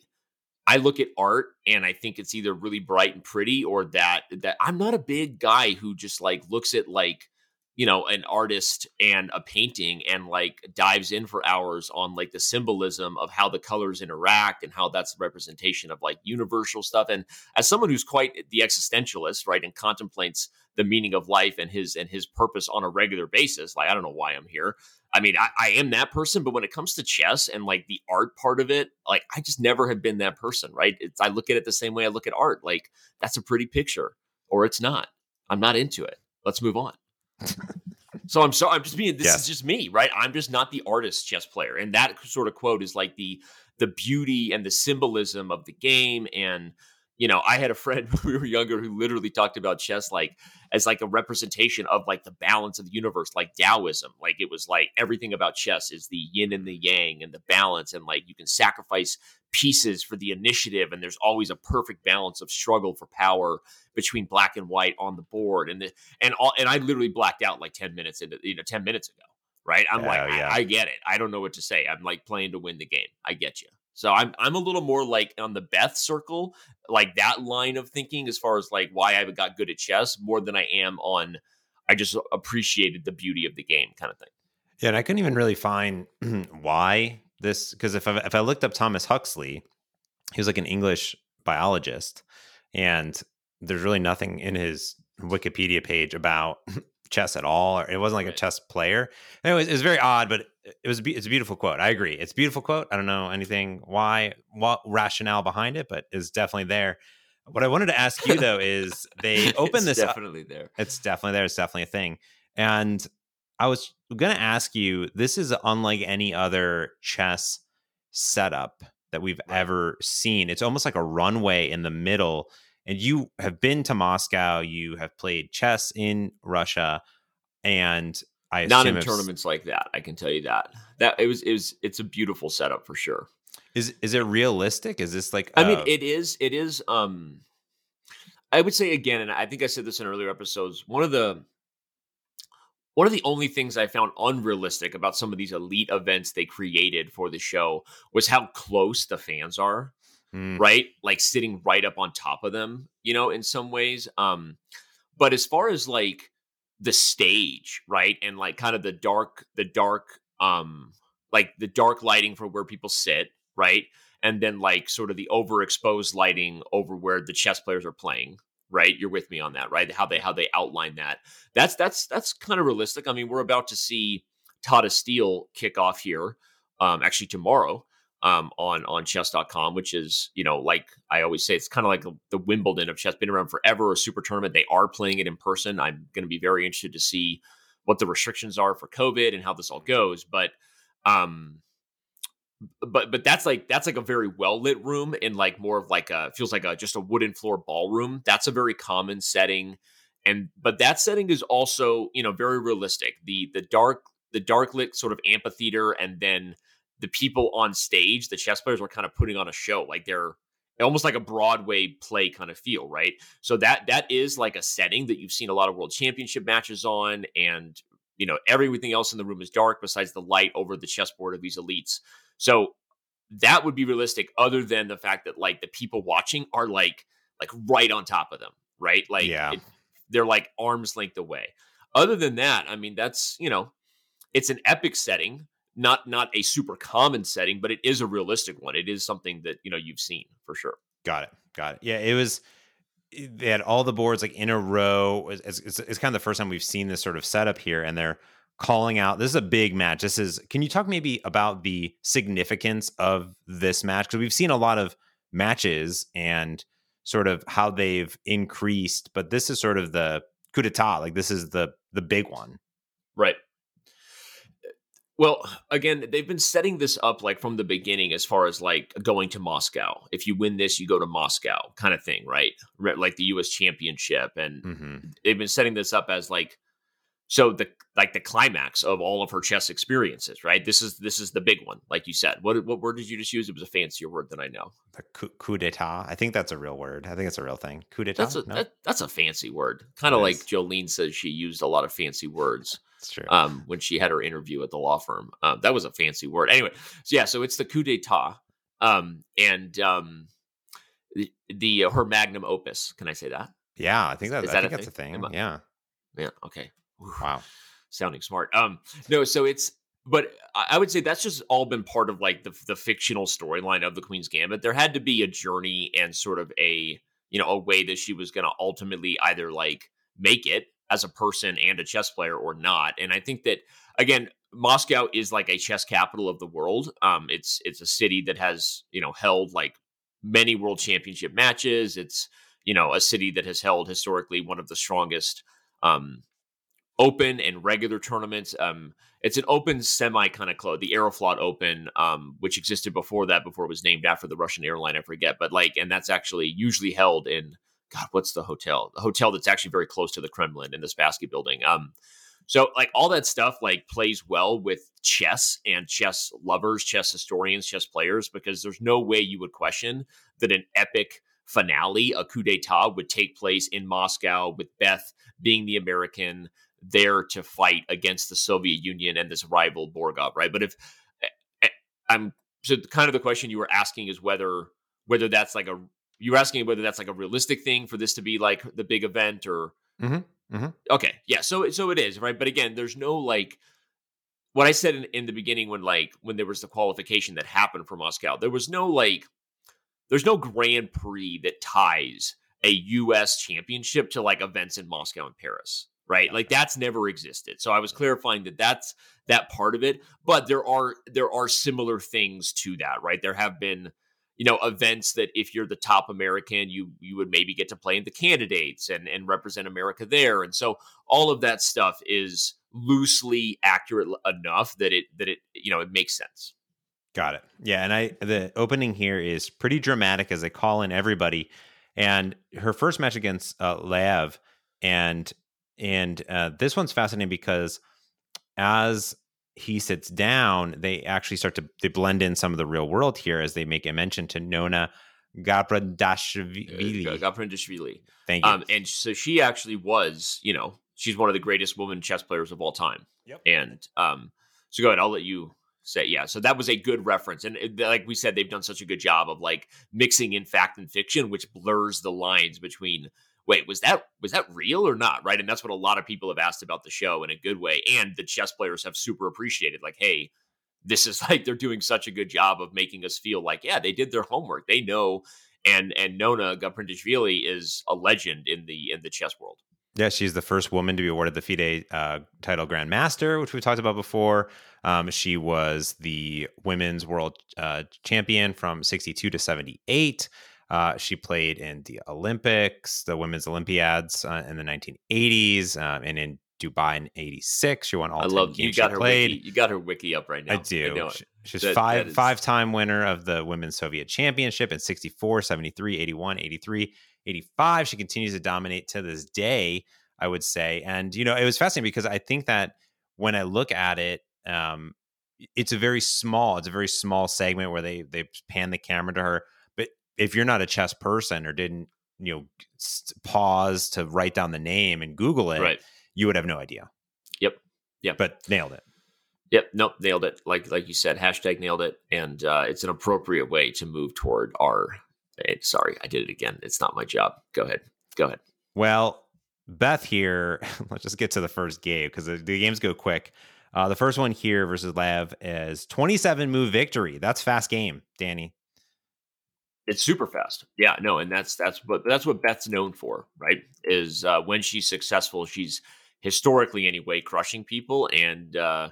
I look at art and I think it's either really bright and pretty or that that I'm not a big guy who just like looks at like you know an artist and a painting and like dives in for hours on like the symbolism of how the colors interact and how that's representation of like universal stuff. And as someone who's quite the existentialist right and contemplates the meaning of life and his and his purpose on a regular basis like i don't know why i'm here. I mean i, I am that person but when it comes to chess and like the art part of it like i just never have been that person right? It's, i look at it the same way i look at art. Like that's a pretty picture or it's not. I'm not into it. Let's move on so I'm sorry. I'm just being. This yes. is just me, right? I'm just not the artist chess player, and that sort of quote is like the the beauty and the symbolism of the game. And you know, I had a friend <laughs> when we were younger who literally talked about chess like as like a representation of like the balance of the universe, like Taoism. Like it was like everything about chess is the yin and the yang and the balance, and like you can sacrifice pieces for the initiative, and there's always a perfect balance of struggle for power between black and white on the board. And the, and all and I literally blacked out like ten minutes into you know ten minutes ago. Right? I'm oh, like, yeah. I, I get it. I don't know what to say. I'm like playing to win the game. I get you. So I'm I'm a little more like on the Beth circle, like that line of thinking as far as like why I got good at chess more than I am on I just appreciated the beauty of the game kind of thing. Yeah, and I couldn't even really find <clears throat> why this because if I if I looked up Thomas Huxley, he was like an English biologist, and there's really nothing in his Wikipedia page about <laughs> chess at all. Or it wasn't like right. a chess player. Anyways, it was very odd, but it was it's a beautiful quote. I agree. It's a beautiful quote. I don't know anything why what rationale behind it, but it's definitely there. What I wanted to ask you though is they <laughs> open this definitely up, there. It's definitely there. It's definitely a thing. And I was going to ask you. This is unlike any other chess setup that we've right. ever seen. It's almost like a runway in the middle. And you have been to Moscow. You have played chess in Russia, and I not in tournaments like that. I can tell you that that it was it was it's a beautiful setup for sure. Is is it realistic? Is this like? I mean, it is. It is. Um, I would say again, and I think I said this in earlier episodes. One of the one of the only things I found unrealistic about some of these elite events they created for the show was how close the fans are. Mm. Right, like sitting right up on top of them. You know, in some ways. Um, but as far as like the stage, right? And like kind of the dark, the dark, um, like the dark lighting for where people sit, right? And then like sort of the overexposed lighting over where the chess players are playing, right? You're with me on that, right? How they how they outline that. That's that's that's kind of realistic. I mean, we're about to see Tata Steel kick off here, um, actually tomorrow um, on on chess.com, which is, you know, like I always say, it's kind of like the Wimbledon of chess, been around forever, a super tournament. They are playing it in person. I'm going to be very interested to see what the restrictions are for COVID and how this all goes. But, um, but but that's like that's like a very well lit room in like more of like a feels like a just a wooden floor ballroom. That's a very common setting, and but that setting is also you know very realistic. The the dark the dark lit sort of amphitheater, and then the people on stage, the chess players were kind of putting on a show, like they're almost like a Broadway play kind of feel, right? So that that is like a setting that you've seen a lot of world championship matches on, and you know everything else in the room is dark besides the light over the chessboard of these elites. So that would be realistic, other than the fact that like the people watching are like like right on top of them, right? Like yeah. It, they're like arms length away. Other than that, I mean, that's you know, it's an epic setting not not a super common setting, but it is a realistic one. It is something that you know you've seen for sure. Got it. Got it. Yeah, it was. They had all the boards like in a row. It's, it's, it's kind of the first time we've seen this sort of setup here, and they're calling out. This is a big match. This is. Can you talk maybe about the significance of this match? Because we've seen a lot of matches and sort of how they've increased, but this is sort of the coup d'état. Like this is the the big one. Right. Well, again, they've been setting this up like from the beginning as far as like going to Moscow. If you win this, you go to Moscow kind of thing, right? Like the US championship. And mm-hmm. they've been setting this up as like so the like the climax of all of her chess experiences, right? This is this is the big one, like you said. What what word did you just use? It was a fancier word than I know. The coup, coup d'état. I think that's a real word. I think it's a real thing. Coup d'état. That's a no? that, that's a fancy word. Kind of like Jolene says she used a lot of fancy words. <laughs> That's true. Um, when she had her interview at the law firm, um, that was a fancy word. Anyway, so yeah, so it's the coup d'état, um, and um, the, the uh, her magnum opus. Can I say that? Yeah, I think that, is I that think a that's thing? a thing. Yeah. Yeah. Okay. Wow. Sounding smart. Um, no, so it's but I would say that's just all been part of like the the fictional storyline of the Queen's Gambit. There had to be a journey and sort of a you know a way that she was going to ultimately either like make it as a person and a chess player or not. And I think that again, Moscow is like a chess capital of the world. Um, it's it's a city that has you know held like many world championship matches. It's you know a city that has held historically one of the strongest um, open and regular tournaments. Um, it's an open semi kind of club, the Aeroflot Open, um, which existed before that, before it was named after the Russian airline. I forget, but like, and that's actually usually held in God, what's the hotel? The hotel that's actually very close to the Kremlin in this Spassky building. Um, so like all that stuff like plays well with chess and chess lovers, chess historians, chess players, because there's no way you would question that an epic finale, a coup d'etat, would take place in Moscow with Beth being the American there to fight against the Soviet Union and this rival Borgov, right? But if eh, eh, I'm so kind of the question you were asking is whether whether that's like a you're asking whether that's like a realistic thing for this to be like the big event or mm-hmm. Mm-hmm. okay yeah so so it is right but again there's no like what i said in, in the beginning when like when there was the qualification that happened for moscow there was no like there's no grand prix that ties a us championship to like events in moscow and paris right? Like that's never existed. So i was clarifying that that's that part of it but there are there are similar things to that right? There have been you know events that if you're the top american you you would maybe get to play in the candidates and and represent america there. And so all of that stuff is loosely accurate enough that it that it you know it makes sense. Got it. Yeah and i the opening here is pretty dramatic as they call in everybody. And her first match against uh, Lev and and uh, this one's fascinating because as he sits down, they actually start to they blend in some of the real world here as they make a mention to Nona Gaprindashvili. Uh, Gaprindashvili. Thank you. Um, and so she actually was, you know, she's one of the greatest women chess players of all time. Yep. And um, so go ahead, I'll let you say yeah. So that was a good reference, and it, like we said, they've done such a good job of like mixing in fact and fiction, which blurs the lines between wait, was that was that real or not? Right. And that's what a lot of people have asked about the show in a good way. And the chess players have super appreciated, like, hey, this is <laughs> like they're doing such a good job of making us feel like, yeah, they did their homework. They know and and Nona Gaprindashvili is a legend in the in the chess world. Yeah, she's the first woman to be awarded the FIDE uh, title Grand Master, which we've talked about before. Um, she was the women's world uh, champion from 62 to 78. Uh, she played in the Olympics, the Women's Olympiads uh, in the 1980s, um, and in Dubai in '86. She won all. I love you. Got her played. Wiki, you got her wiki up right now. I do. I She's that, five five time winner of the Women's Soviet Championship in 64, 73, 81, 83, 85. She continues to dominate to this day. I would say, and you know, it was fascinating because I think that when I look at it, um, it's a very small. It's a very small segment where they they pan the camera to her if you're not a chess person or didn't you know pause to write down the name and google it right. you would have no idea. Yep. Yep. But nailed it. Yep. Nope. Nailed it. Like like you said hashtag nailed it. And uh, it's an appropriate way to move toward our eh, sorry i did it again. It's not my job. Go ahead. Go ahead. Well beth here <laughs> let's just get to the first game because the, the, games go quick. Uh, the first one here versus Lav is 27 move victory. That's fast game danny it's super fast. Yeah, no, and that's that's what that's what Beth's known for, right? Is uh, when she's successful, she's historically anyway crushing people, and uh,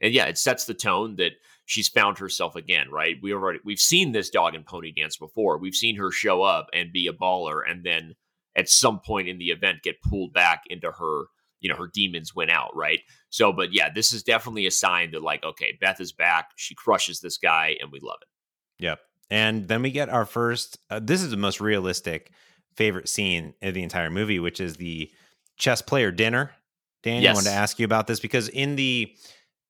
and yeah, it sets the tone that she's found herself again, right? We already we've seen this dog and pony dance before. We've seen her show up and be a baller, and then at some point in the event get pulled back into her, you know, her demons went out, right? So, but yeah, this is definitely a sign that like, okay, Beth is back. She crushes this guy, and we love it. Yep. And then we get our first, uh, this is the most realistic favorite scene in the entire movie, which is the chess player dinner. Dan, yes. I wanted to ask you about this because in the,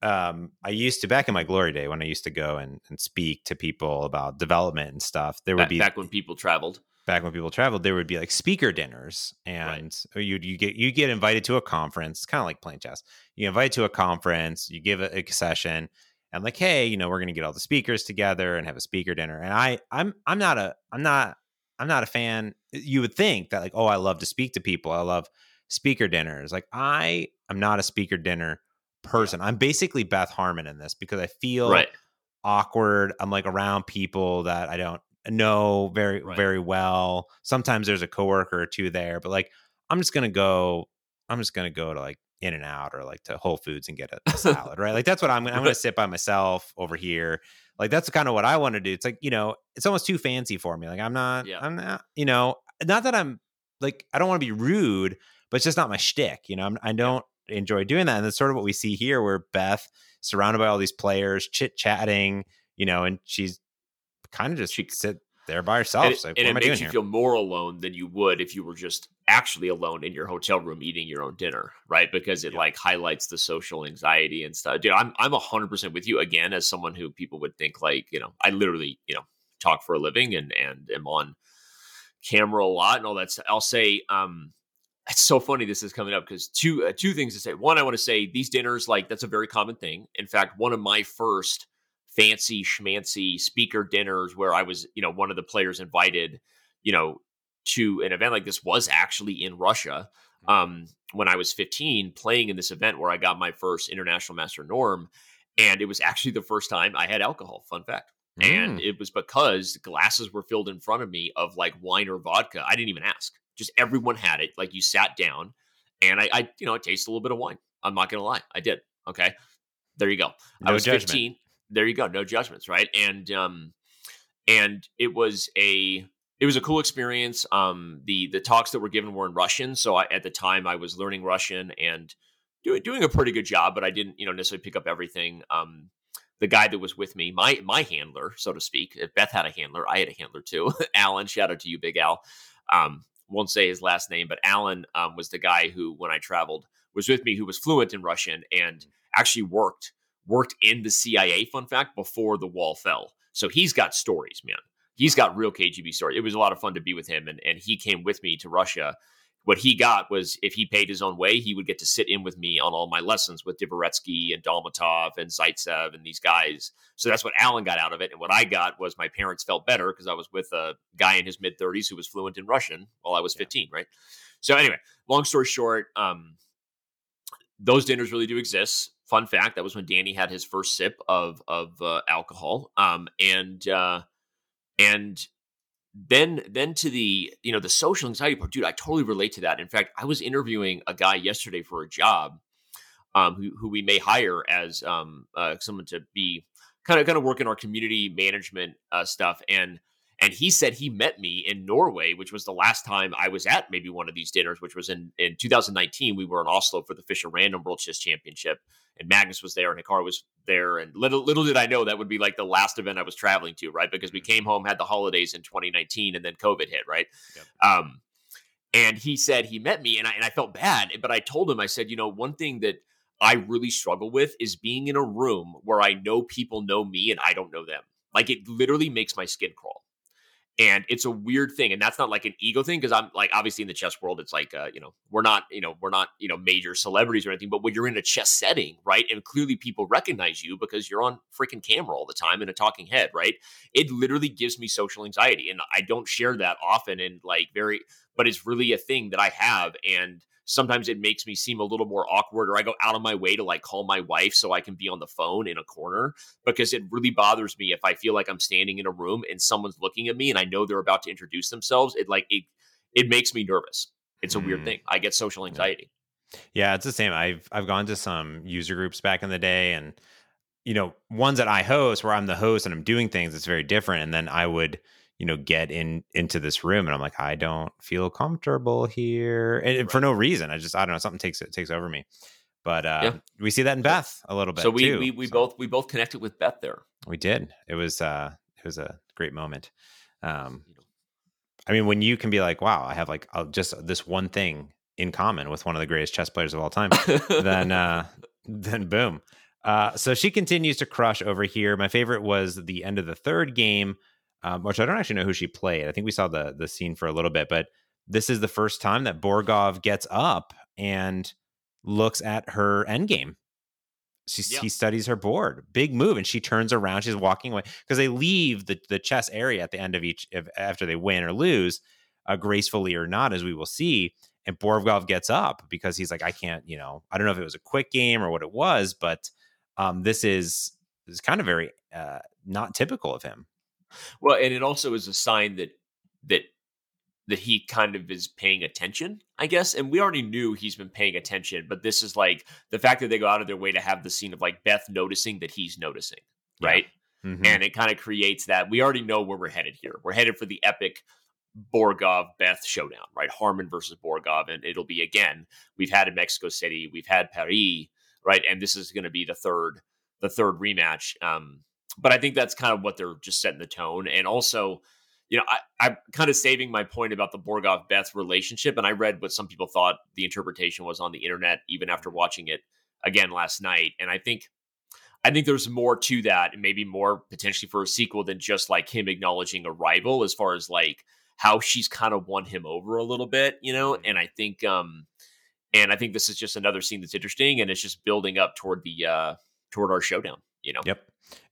um, I used to back in my glory day when I used to go and, and speak to people about development and stuff. There would back, be back when people traveled. Back when people traveled, there would be like speaker dinners, and right. you you get you get invited to a conference, kind of like playing chess. You invite to a conference, you give a, a session, and like, hey, you know, we're gonna get all the speakers together and have a speaker dinner. And I, I'm, I'm not a, I'm not, I'm not a fan. You would think that like, oh, I love to speak to people. I love speaker dinners. Like I am not a speaker dinner person. I'm basically Beth Harmon in this because I feel Right. awkward. I'm like around people that I don't know very Right. very well. Sometimes there's a coworker or two there, but like I'm just gonna go. I'm just gonna go to like In and Out or like to Whole Foods and get a, a <laughs> salad, right? Like that's what I'm. I'm gonna sit by myself over here. Like that's kind of what I want to do. It's like you know, it's almost too fancy for me. Like I'm not. Yeah. I'm not. You know, not that I'm like I don't want to be rude, but it's just not my shtick. You know, I'm, I don't enjoy doing that, and that's sort of what we see here, where Beth surrounded by all these players, chit chatting. You know, and she's kind of just She- sit there by herself. and like, and it am I doing makes you here? feel more alone than you would if you were just actually alone in your hotel room eating your own dinner, right? Because it Yeah. like highlights the social anxiety and stuff. Dude, I'm I'm hundred percent with you again as someone who people would think like you know I literally you know talk for a living and and am on camera a lot and all that. stuff. I'll say um it's so funny this is coming up because two uh, two things to say. One, I want to say these dinners like that's a very common thing. In fact, one of my first fancy schmancy speaker dinners where I was, you know, one of the players invited, you know, to an event like this was actually in Russia. Um, when I was 15, playing in this event where I got my first international master norm, and it was actually the first time I had alcohol. Fun fact. And Mm. it was because glasses were filled in front of me of like wine or vodka. I didn't even ask. Just everyone had it. Like you sat down, and I, I you know, I tasted a little bit of wine. I'm not gonna lie, I did. Okay, there you go. I was judgment. 15. There you go. No judgments, right? And um and it was a it was a cool experience. Um the the talks that were given were in Russian, so I, at the time I was learning Russian and doing doing a pretty good job, but I didn't, you know, necessarily pick up everything. Um the guy that was with me, my my handler, so to speak. If Beth had a handler, I had a handler too. <laughs> Alan, shout out to you, Big Al. Um, won't say his last name, but Alan um, was the guy who, when I traveled, was with me, who was fluent in Russian and actually worked worked in the CIA. Fun fact: before the wall fell, so he's got stories, man. He's got real KGB story. It was a lot of fun to be with him, and and he came with me to Russia. What he got was if he paid his own way, he would get to sit in with me on all my lessons with Dvoretsky and Dolmatov and Zaitsev and these guys. So that's what Alan got out of it. And what I got was my parents felt better because I was with a guy in his mid 30s who was fluent in Russian while I was Yeah. 15, right? So anyway, long story short, um, those dinners really do exist. Fun fact: that was when Danny had his first sip of of uh, alcohol, um, and uh, and then then to the you know the social anxiety part, dude. I totally relate to that. In fact, I was interviewing a guy yesterday for a job, um, who who we may hire as um uh, someone to be kind of kind of work in our community management uh, stuff, and and he said he met me in Norway, which was the last time I was at maybe one of these dinners, which was in in 2019. We were in Oslo for the Fischer Random World Chess Championship, and Magnus was there, and Hikaru was there, and little little did I know that would be like the last event I was traveling to, right? Because we came home, had the holidays in 2019, and then COVID hit, right? Um, and he said he met me, and I and I felt bad, but I told him, I said, you know, one thing that I really struggle with is being in a room where I know people know me and I don't know them. Like it literally makes my skin crawl. And it's a weird thing. And that's not like an ego thing because I'm like, obviously in the chess world, it's like, uh, you know, we're not, you know, we're not, you know, major celebrities or anything, but when you're in a chess setting, right? And clearly people recognize you because you're on freaking camera all the time in a talking head, right? It literally gives me social anxiety. And I don't share that often and like very, but it's really a thing that I have. And sometimes it makes me seem a little more awkward or I go out of my way to like call my wife so I can be on the phone in a corner because it really bothers me if I feel like I'm standing in a room and someone's looking at me and I know they're about to introduce themselves. It like it it makes me nervous. It's a weird Hmm. thing. I get social anxiety. Yeah, it's the same. I've I've gone to some user groups back in the day, and you know, ones that I host where I'm the host and I'm doing things. It's very different. And then I would, you know, get in into this room, and I'm like, I don't feel comfortable here, and and for no reason. I just I don't know something takes it takes over me. But uh, Yeah. we see that in Beth a little bit. So we too. we, we So both we both connected with Beth there. we did. It was uh it was a great moment. Um, I mean, when you can be like, wow, I have like uh, just this one thing in common with one of the greatest chess players of all time then uh <laughs> then boom uh so she continues to crush over here my favorite was the end of the third game um, which i don't actually know who she played i think we saw the the scene for a little bit but this is the first time that borgov gets up and looks at her end game she, Yeah. he studies her board big move and she turns around she's walking away because they leave the, the chess area at the end of each if, after they win or lose uh, gracefully or not as we will see and Borgov gets up because he's like, I can't, you know, I don't know if it was a quick game or what it was, but um, this is is kind of very uh, not typical of him. Well, and it also is a sign that that that he kind of is paying attention, I guess. And we already knew he's been paying attention, but this is like the fact that they go out of their way to have the scene of like Beth noticing that he's noticing, right? Yeah. Mm-hmm. And it kind of creates that we already know where we're headed here. We're headed for the epic Borgov Beth showdown, right? Harmon versus Borgov. And it'll be again, we've had in Mexico City, we've had Paris, right? And this is going to be the third, the third rematch. Um, but I think that's kind of what they're just setting the tone. And also, you know, I, I'm kind of saving my point about the Borgov Beth relationship. And I read what some people thought the interpretation was on the internet, even after watching it again last night. And I think I think there's more to that, and maybe more potentially for a sequel than just like him acknowledging a rival, as far as like how she's kind of won him over a little bit, you know. And I think, um, and I think this is just another scene that's interesting, and it's just building up toward the uh toward our showdown, you know. Yep.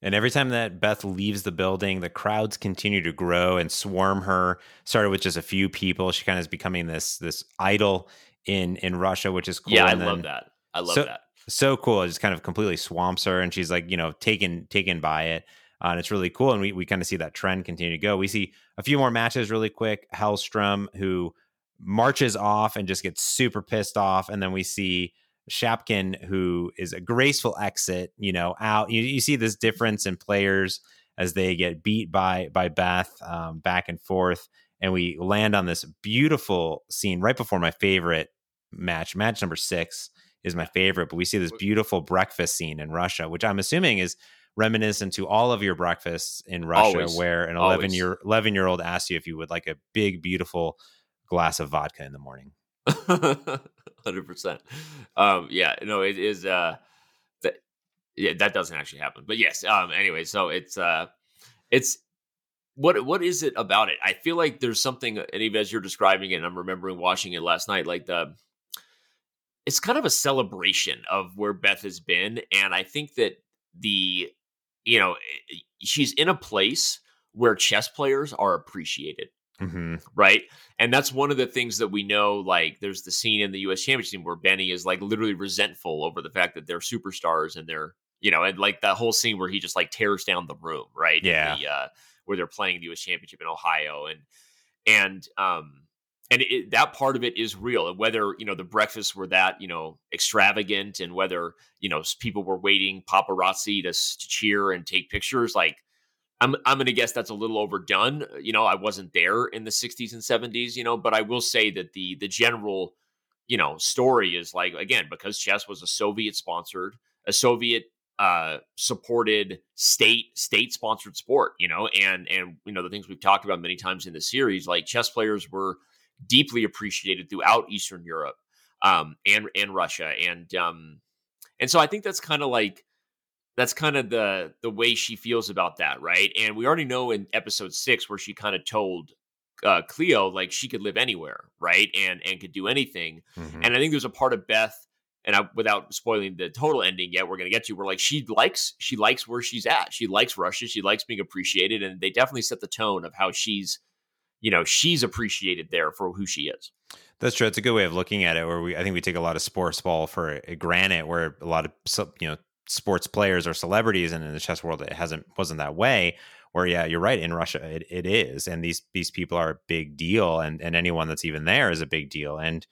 And every time that Beth leaves the building, the crowds continue to grow and swarm her. Started with just a few people. She kind of is becoming this this idol in in Russia, which is cool. Yeah, I love that. I love so, that. So cool. It just kind of completely swamps her, and she's like, you know, taken taken by it. Uh, and it's really cool. And we, we kind of see that trend continue to go. We see a few more matches really quick. Hellstrom, who marches off and just gets super pissed off. And then we see Shapkin, who is a graceful exit, you know, out. You, you see this difference in players as they get beat by by Beth um, back and forth, and we land on this beautiful scene right before my favorite match. Match number six is my favorite, but we see this beautiful breakfast scene in Russia, which I'm assuming is reminiscent to all of your breakfasts in Russia, Always. where an 11 Always. year 11 year old asks you if you would like a big, beautiful glass of vodka in the morning. <laughs> Hundred percent. Um, yeah, no, it is. Uh, that yeah, that doesn't actually happen. But yes. Um. Anyway, so it's uh, it's what what is it about it? I feel like there's something. And even as you're describing it, and I'm remembering watching it last night. Like the, it's kind of a celebration of where Beth has been, and I think that the, you know, she's in a place where chess players are appreciated Mm-hmm. Right. And that's one of the things that we know. Like, there's the scene in the US Championship where Benny is like literally resentful over the fact that they're superstars and they're, you know, and like that whole scene where he just like tears down the room, right? Yeah. The, uh, where they're playing the US Championship in Ohio. And, and, um, and it, that part of it is real and whether you know the breakfasts were that you know extravagant and whether you know people were waiting paparazzi to, to cheer and take pictures like I'm I'm going to guess that's a little overdone. Uh, you know, I wasn't there in the 60s and 70s, you know, but I will say that the the general, you know, story is like again because chess was a Soviet sponsored, a Soviet uh supported state state sponsored sport, you know, and and you know the things we've talked about many times in the series like chess players were deeply appreciated throughout Eastern Europe um and and Russia and um and so I think that's kind of like that's kind of the the way she feels about that, right? And we already know in episode six where she kind of told uh, Cleo like she could live anywhere, right? And and could do anything. Mm-hmm. And I think there's a part of Beth, and I, without spoiling the total ending yet, we're gonna get to where like she likes she likes where she's at. She likes Russia. She likes being appreciated, and they definitely set the tone of how she's, you know, she's appreciated there for who she is. That's true. It's a good way of looking at it. Where we, I think we take a lot of sports ball for granted, where a lot of you know sports players or celebrities and in the chess world it hasn't wasn't that way where yeah you're right in russia it, it is and these these people are a big deal and and anyone that's even there is a big deal and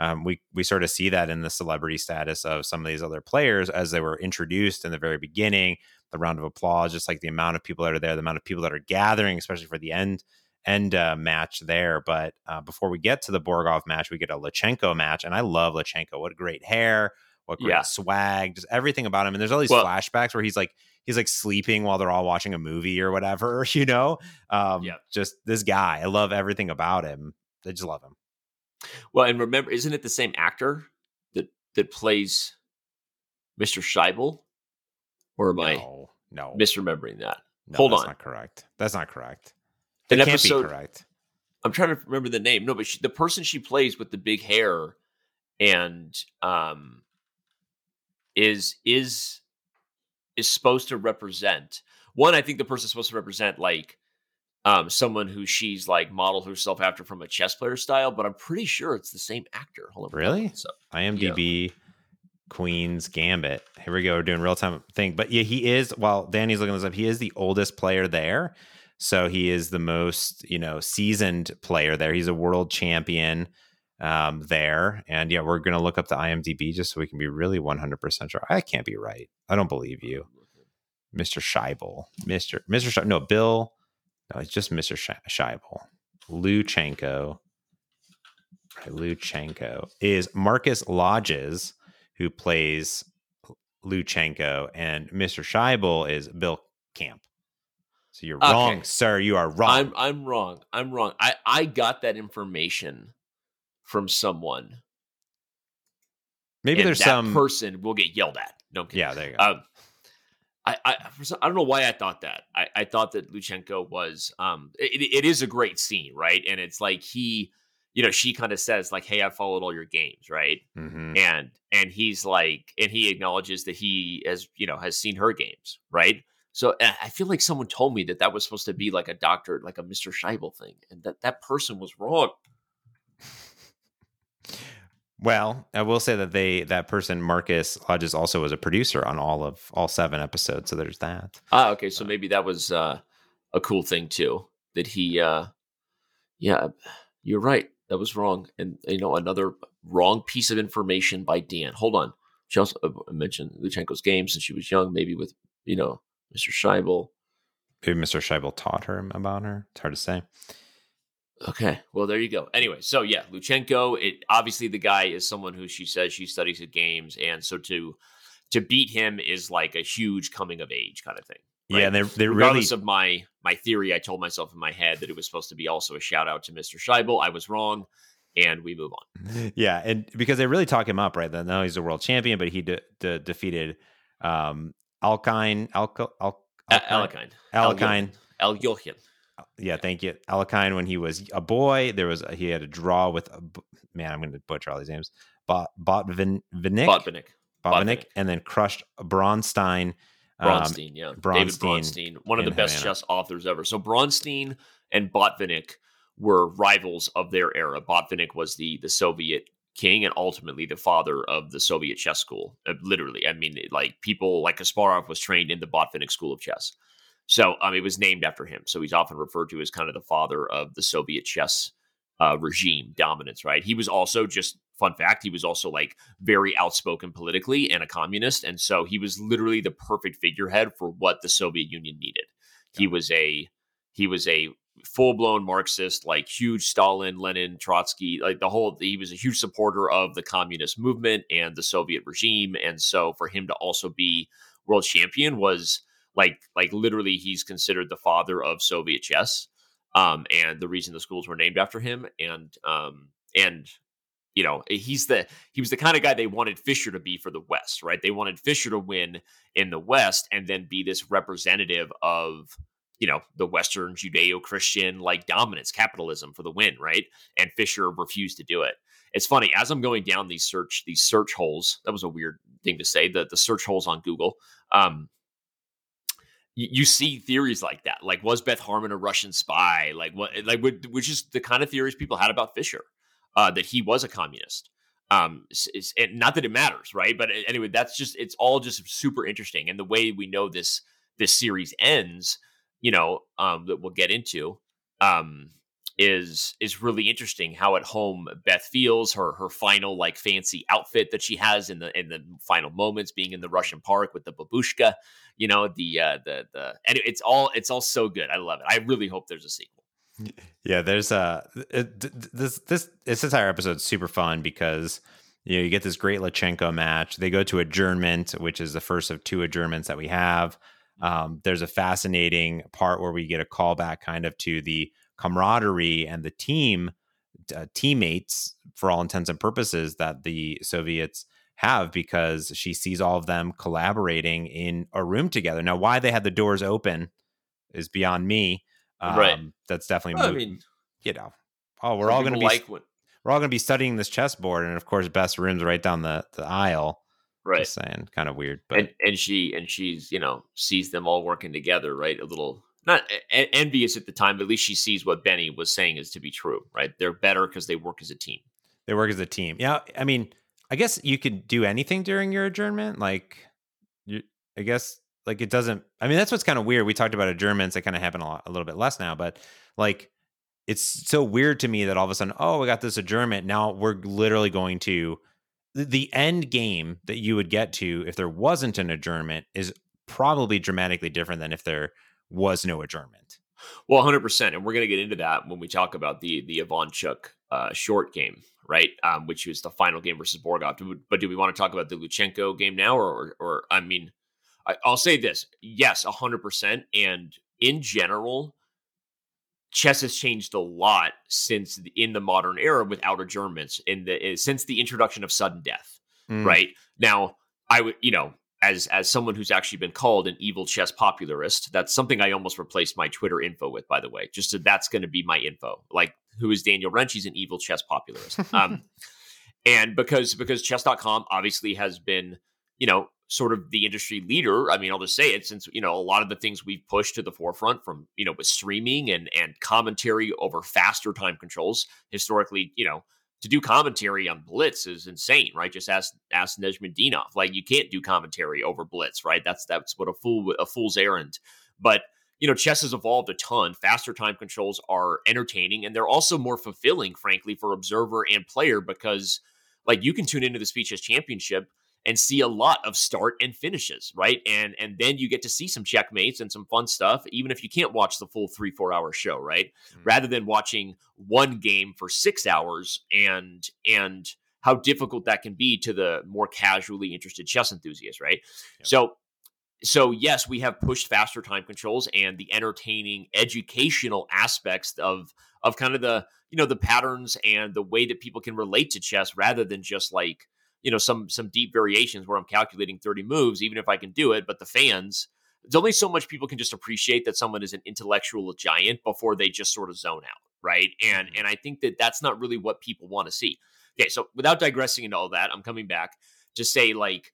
um, we we sort of see that in the celebrity status of some of these other players as they were introduced in the very beginning the round of applause just like the amount of people that are there the amount of people that are gathering especially for the end end uh, match there but uh, before we get to the borgov match we get a luchenko match and i love luchenko what great hair what great yeah. swag, just everything about him. And there's all these well, flashbacks where he's like he's like sleeping while they're all watching a movie or whatever, <laughs> you know. Um, yeah. Just this guy, I love everything about him. I just love him. Well, and remember, isn't it the same actor that that plays Mr. Scheibel? Or am no, I no misremembering that? No, Hold that's on, not correct. That's not correct. It can't episode, be correct. I'm trying to remember the name. No, but she, the person she plays with the big hair and um is is is supposed to represent one i think the person's supposed to represent like um, someone who she's like modeled herself after from a chess player style, but I'm pretty sure it's the same actor. Hold on, Really? So IMDb Queen's Gambit. Here we go. We're doing real time thing. But yeah, he is, while Danny's looking this up, he is the oldest player there. So he is the most, you know, seasoned player there. He's a world champion um, there. And yeah, we're going to look up the IMDb just so we can be really 100% sure. I can't be right. I don't believe you. Mr. Scheibel. Mr. Mr. Scheibel. No, Bill. No, it's just Mr. Scheibel. Luchenko. Right, Luchenko is Marcus Loges, who plays Luchenko, and Mr. Scheibel is Bill Camp. So you're Okay. wrong, sir. You are wrong. I'm I'm wrong. I'm wrong. I I got that information from someone. Maybe there's that some. person will get yelled at. No, yeah, there you go. Um, I, I, I don't know why I thought that. I, I thought that Luchenko was, um, it, it is a great scene, right? And it's like he, you know, she kind of says like, "Hey, I followed all your games, right?" hmm And and he's like, and he acknowledges that he has, you know, has seen her games, right? So I feel like someone told me that that was supposed to be like a doctor, like a Mister Scheibel thing, and that that person was wrong. Well, I will say that they that person Marcus Loges also was a producer on all of all seven episodes. So there's that. Ah, okay, so maybe that was uh, a cool thing too. That he, uh, yeah, you're right. That was wrong, and you know another wrong piece of information by Dan. Hold on, she also uh, mentioned Luchenko's game since she was young, maybe with you know Mr. Scheibel. Maybe Mr. Scheibel taught her about her. It's hard to say. Okay, well there you go. Anyway, so yeah, Luchenko. It obviously the guy is someone who she says she studies at games, and so to to beat him is like a huge coming of age kind of thing. Yeah, they're they're really regardless of my my theory, I told myself in my head that it was supposed to be also a shout out to Mr. Scheibel. I was wrong, and we move on. <laughs> yeah, and because they really talk him up, right? Now he's a world champion, but he de- de- defeated um Alkine, Al- Alkine, Alakine, Alkine. El Yolchin, Yeah, thank you, Alkine. When he was a boy, there was he had a draw with a, man. I'm going to butcher all these names. Bot Botvinnik, Botvinnik, Botvinnik, and then crushed Bronstein. um, Bronstein, yeah, David Bronstein Bronstein, one of the best Havana. chess authors ever. So Bronstein and Botvinnik were rivals of their era. Botvinnik was the the Soviet king and ultimately the father of the Soviet chess school. Uh, literally, I mean, like people like Kasparov was trained in the Botvinnik school of chess. So um, it was named after him. So he's often referred to as kind of the father of the Soviet chess uh, regime dominance. Right? He was also just fun fact. He was also like very outspoken politically and a communist, and so he was literally the perfect figurehead for what the Soviet Union needed. He was a he was a full blown Marxist, like huge Stalin, Lenin, Trotsky, like the whole. He was a huge supporter of the communist movement and the Soviet regime, and so for him to also be world champion was like like literally he's considered the father of Soviet chess, um, and the reason the schools were named after him, and um, and you know he's the he was the kind of guy they wanted Fischer to be for the West, right? They wanted Fischer to win in the West and then be this representative of you know the Western Judeo-Christian like dominance, capitalism for the win, right? And Fischer refused to do it. It's funny as I'm going down these search these search holes. That was a weird thing to say. The the search holes on Google. Um, you, see theories like that. Like, was Beth Harmon a Russian spy? Like, what? Like, which is the kind of theories people had about Fischer, uh, that he was a communist. Um, s- it's, and not that it matters, right? But anyway, that's just it's all just super interesting, and the way we know this this series ends, you know, um, that we'll get into, um, is is really interesting. How at home Beth feels her her final like fancy outfit that she has in the in the final moments, being in the Russian park with the babushka, you know, the uh, the the and it's all it's all so good. I love it. I really hope there's a sequel. Yeah, there's a it, th- th- this this this entire episode's super fun because you know you get this great Luchenko match. They go to adjournment, which is the first of two adjournments that we have. Um, there's a fascinating part where we get a callback kind of to the camaraderie and the team uh, teammates for all intents and purposes that the Soviets have because she sees all of them collaborating in a room together. Now, why they had the doors open is beyond me. Um, Right. That's definitely, Well, I mean, you know, oh, we're all going to be like when, we're all going to be studying this chessboard, and of course, best rooms right down the the aisle. right. Just saying, kind of weird, but and and she and she's you know sees them all working together right a little not envious at the time, but at least she sees what Benny was saying is to be true, right? They're better because they work as a team. They work as a team. Yeah, I mean, I guess you could do anything during your adjournment. Like, you, I guess, like it doesn't. I mean, that's what's kind of weird. We talked about adjournments; that kind of happen a, lot, a little bit less now, but like, it's so weird to me that all of a sudden, oh, we got this adjournment. Now we're literally going to the end game that you would get to if there wasn't an adjournment is probably dramatically different than if there was no adjournment. Well, 100%. And we're going to get into that when we talk about the the Ivanchuk uh, short game, right? Um, which was the final game versus Borgov. But do we want to talk about the Luchenko game now? Or, or, or I mean, I, I'll say this yes, 100%. And in general, chess has changed a lot since the, in the modern era without adjournments in the eh, since the introduction of sudden death mm. right now i would you know as as someone who's actually been called an evil chess popularist that's something i almost replaced my twitter info with by the way just so that's going to be my info like who is daniel Rensch he's an evil chess popularist um <laughs> and because because chess.com obviously has been you know sort of the industry leader. I mean, I'll just say it since you know a lot of the things we've pushed to the forefront from you know with streaming and and commentary over faster time controls. Historically, you know, to do commentary on Blitz is insane, right? Just ask ask Nejmadinov. Like you can't do commentary over Blitz, right? That's that's what a fool a fool's errand. But you know, chess has evolved a ton. Faster time controls are entertaining and they're also more fulfilling, frankly, for observer and player because like you can tune into the Speed Chess Championship and see a lot of start and finishes, right? And and then you get to see some checkmates and some fun stuff, even if you can't watch the full three four hour show, right? Mm-hmm. Rather than watching one game for six hours and and how difficult that can be to the more casually interested chess enthusiast, right? Yep. So so yes, we have pushed faster time controls and the entertaining educational aspects of of kind of the you know the patterns and the way that people can relate to chess rather than just like you know some some deep variations where I'm calculating 30 moves, even if I can do it. But the fans, there's only so much people can just appreciate that someone is an intellectual giant before they just sort of zone out, right? And mm-hmm. and I think that that's not really what people want to see. Okay, so without digressing into all that, I'm coming back to say like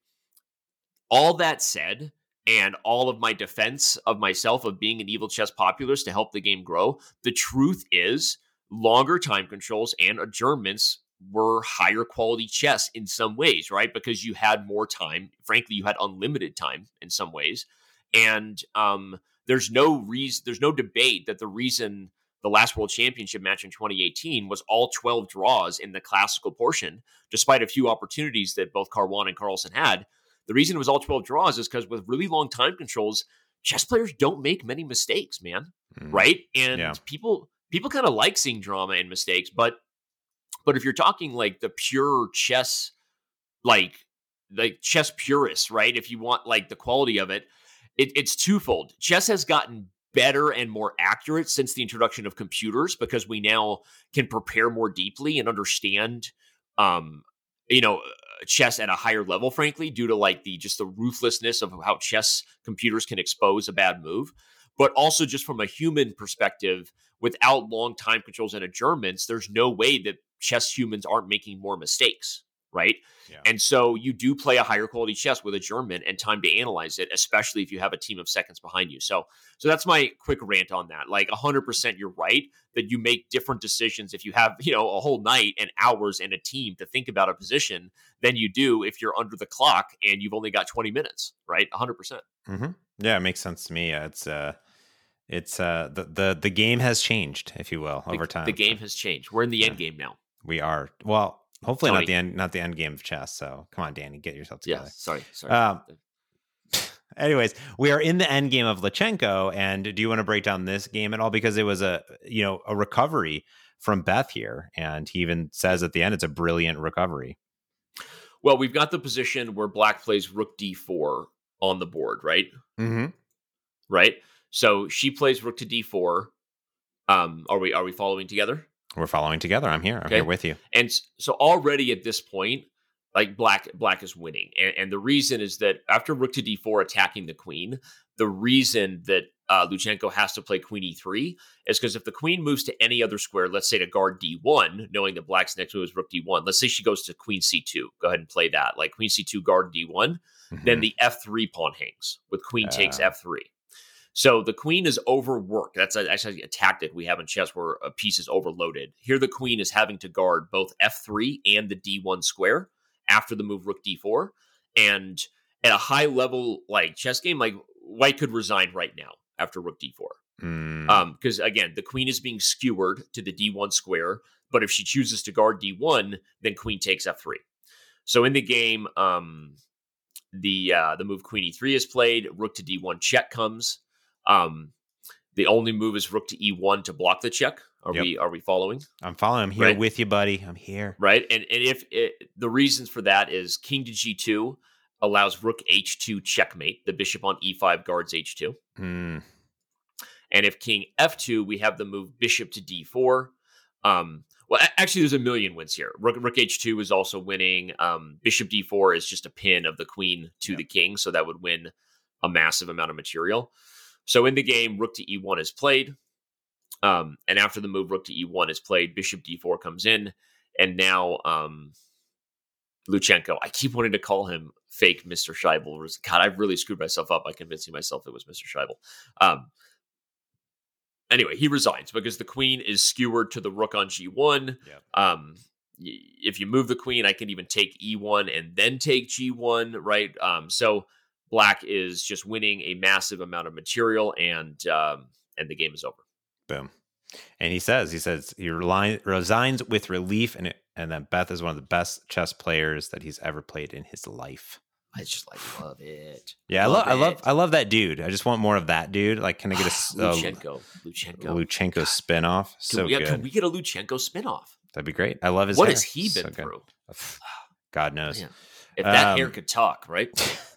all that said and all of my defense of myself of being an evil chess populist to help the game grow the truth is longer time controls and adjournments were higher quality chess in some ways, right? Because you had more time. Frankly, you had unlimited time in some ways. And um, there's no reason, there's no debate that the reason the last World Championship match in 2018 was all 12 draws in the classical portion, despite a few opportunities that both Caruana and Carlsen had. The reason it was all 12 draws is because with really long time controls, chess players don't make many mistakes, man. Mm. Right? And yeah. people people kind of like seeing drama and mistakes, but but if you're talking like the pure chess, like like chess purists, right? If you want like the quality of it, it it's twofold. Chess has gotten better and more accurate since the introduction of computers because we now can prepare more deeply and understand um you know chess at a higher level frankly due to like the just the ruthlessness of how chess computers can expose a bad move but also just from a human perspective without long time controls and adjournments there's no way that chess humans aren't making more mistakes, right? Yeah. And so you do play a higher quality chess with adjournment and time to analyze it, especially if you have a team of seconds behind you. So, so that's my quick rant on that. Like 100%, you're right that you make different decisions if you have, you know, a whole night and hours and a team to think about a position than you do if you're under the clock and you've only got 20 minutes, right? 100%. percent mm-hmm. Yeah, it makes sense to me. It's, uh, it's uh the, the the game has changed, if you will, over the, time. The game has changed. We're in the yeah. end game now. We are well. Hopefully Tony. not the end, not the end game of chess. So come on, Danny, get yourself together. Yeah, sorry, sorry. Um, <laughs> anyways, we are in the end game of Luchenko, and do you want to break down this game at all? Because it was a you know a recovery from Beth here, and he even says at the end it's a brilliant recovery. Well, we've got the position where Black plays Rook D4 on the board, right? Mm-hmm. Right. So she plays Rook to D4. Um, are we are we following together? We're following together. I'm here. I'm okay. here with you. And so already at this point, like black black is winning. And, and, the reason is that after rook to d4 attacking the queen, the reason that uh, Luchenko has to play queen e3 is because if the queen moves to any other square, let's say to guard d1, knowing that black's next move is rook d1, let's say she goes to queen c2, go ahead and play that, like queen c2 guard d1, mm-hmm. then the f3 pawn hangs with queen uh. takes f3. So the queen is overworked. That's actually a tactic we have in chess where a piece is overloaded. Here, the queen is having to guard both f3 and the d1 square after the move rook d4. And at a high level like chess game, like white could resign right now after rook d4. Mm. Um, because again, the queen is being skewered to the d1 square, but if she chooses to guard d1, then queen takes f3. So in the game, um, the uh, the move queen e3 is played. Rook to d1 check comes. Um, the only move is rook to e1 to block the check. Are Yep. we are we following? I'm following. I'm here Right. with you, buddy. I'm here. Right. And and if it, the reasons for that is king to g2 allows rook h2 checkmate. The bishop on e5 guards h2. Mm. And if king f2, we have the move bishop to d4. Um, well, actually, there's a million wins here. Rook, rook h2 is also winning. Um, bishop d4 is just a pin of the queen to Yep. the king, so that would win a massive amount of material. So in the game, rook to e1 is played. Um, and after the move rook to e1 is played, bishop d4 comes in. And now um, Luchenko, I keep wanting to call him fake Mr. Scheibel. God, I've really screwed myself up by convincing myself it was Mr. Scheibel. Um, anyway, he resigns because the queen is skewered to the rook on g1. Yep. Um, if you move the queen, I can even take e1 and then take g1, right? Um, so black is just winning a massive amount of material, and um, and the game is over. Boom. And he says, he says he reli- resigns with relief, and it, and that Beth is one of the best chess players that he's ever played in his life. I just like love it. Yeah, I love, I love, it. I love that dude. I just want more of that dude. Like, can I get a <sighs> Luchenko? Luchenko. Luchenko spinoff? Can So we, get- good. can we get a Luchenko spinoff? That'd be great. I love his. What hair. has he been good. through? God knows. Man. If that hair Um, could talk, right? <laughs>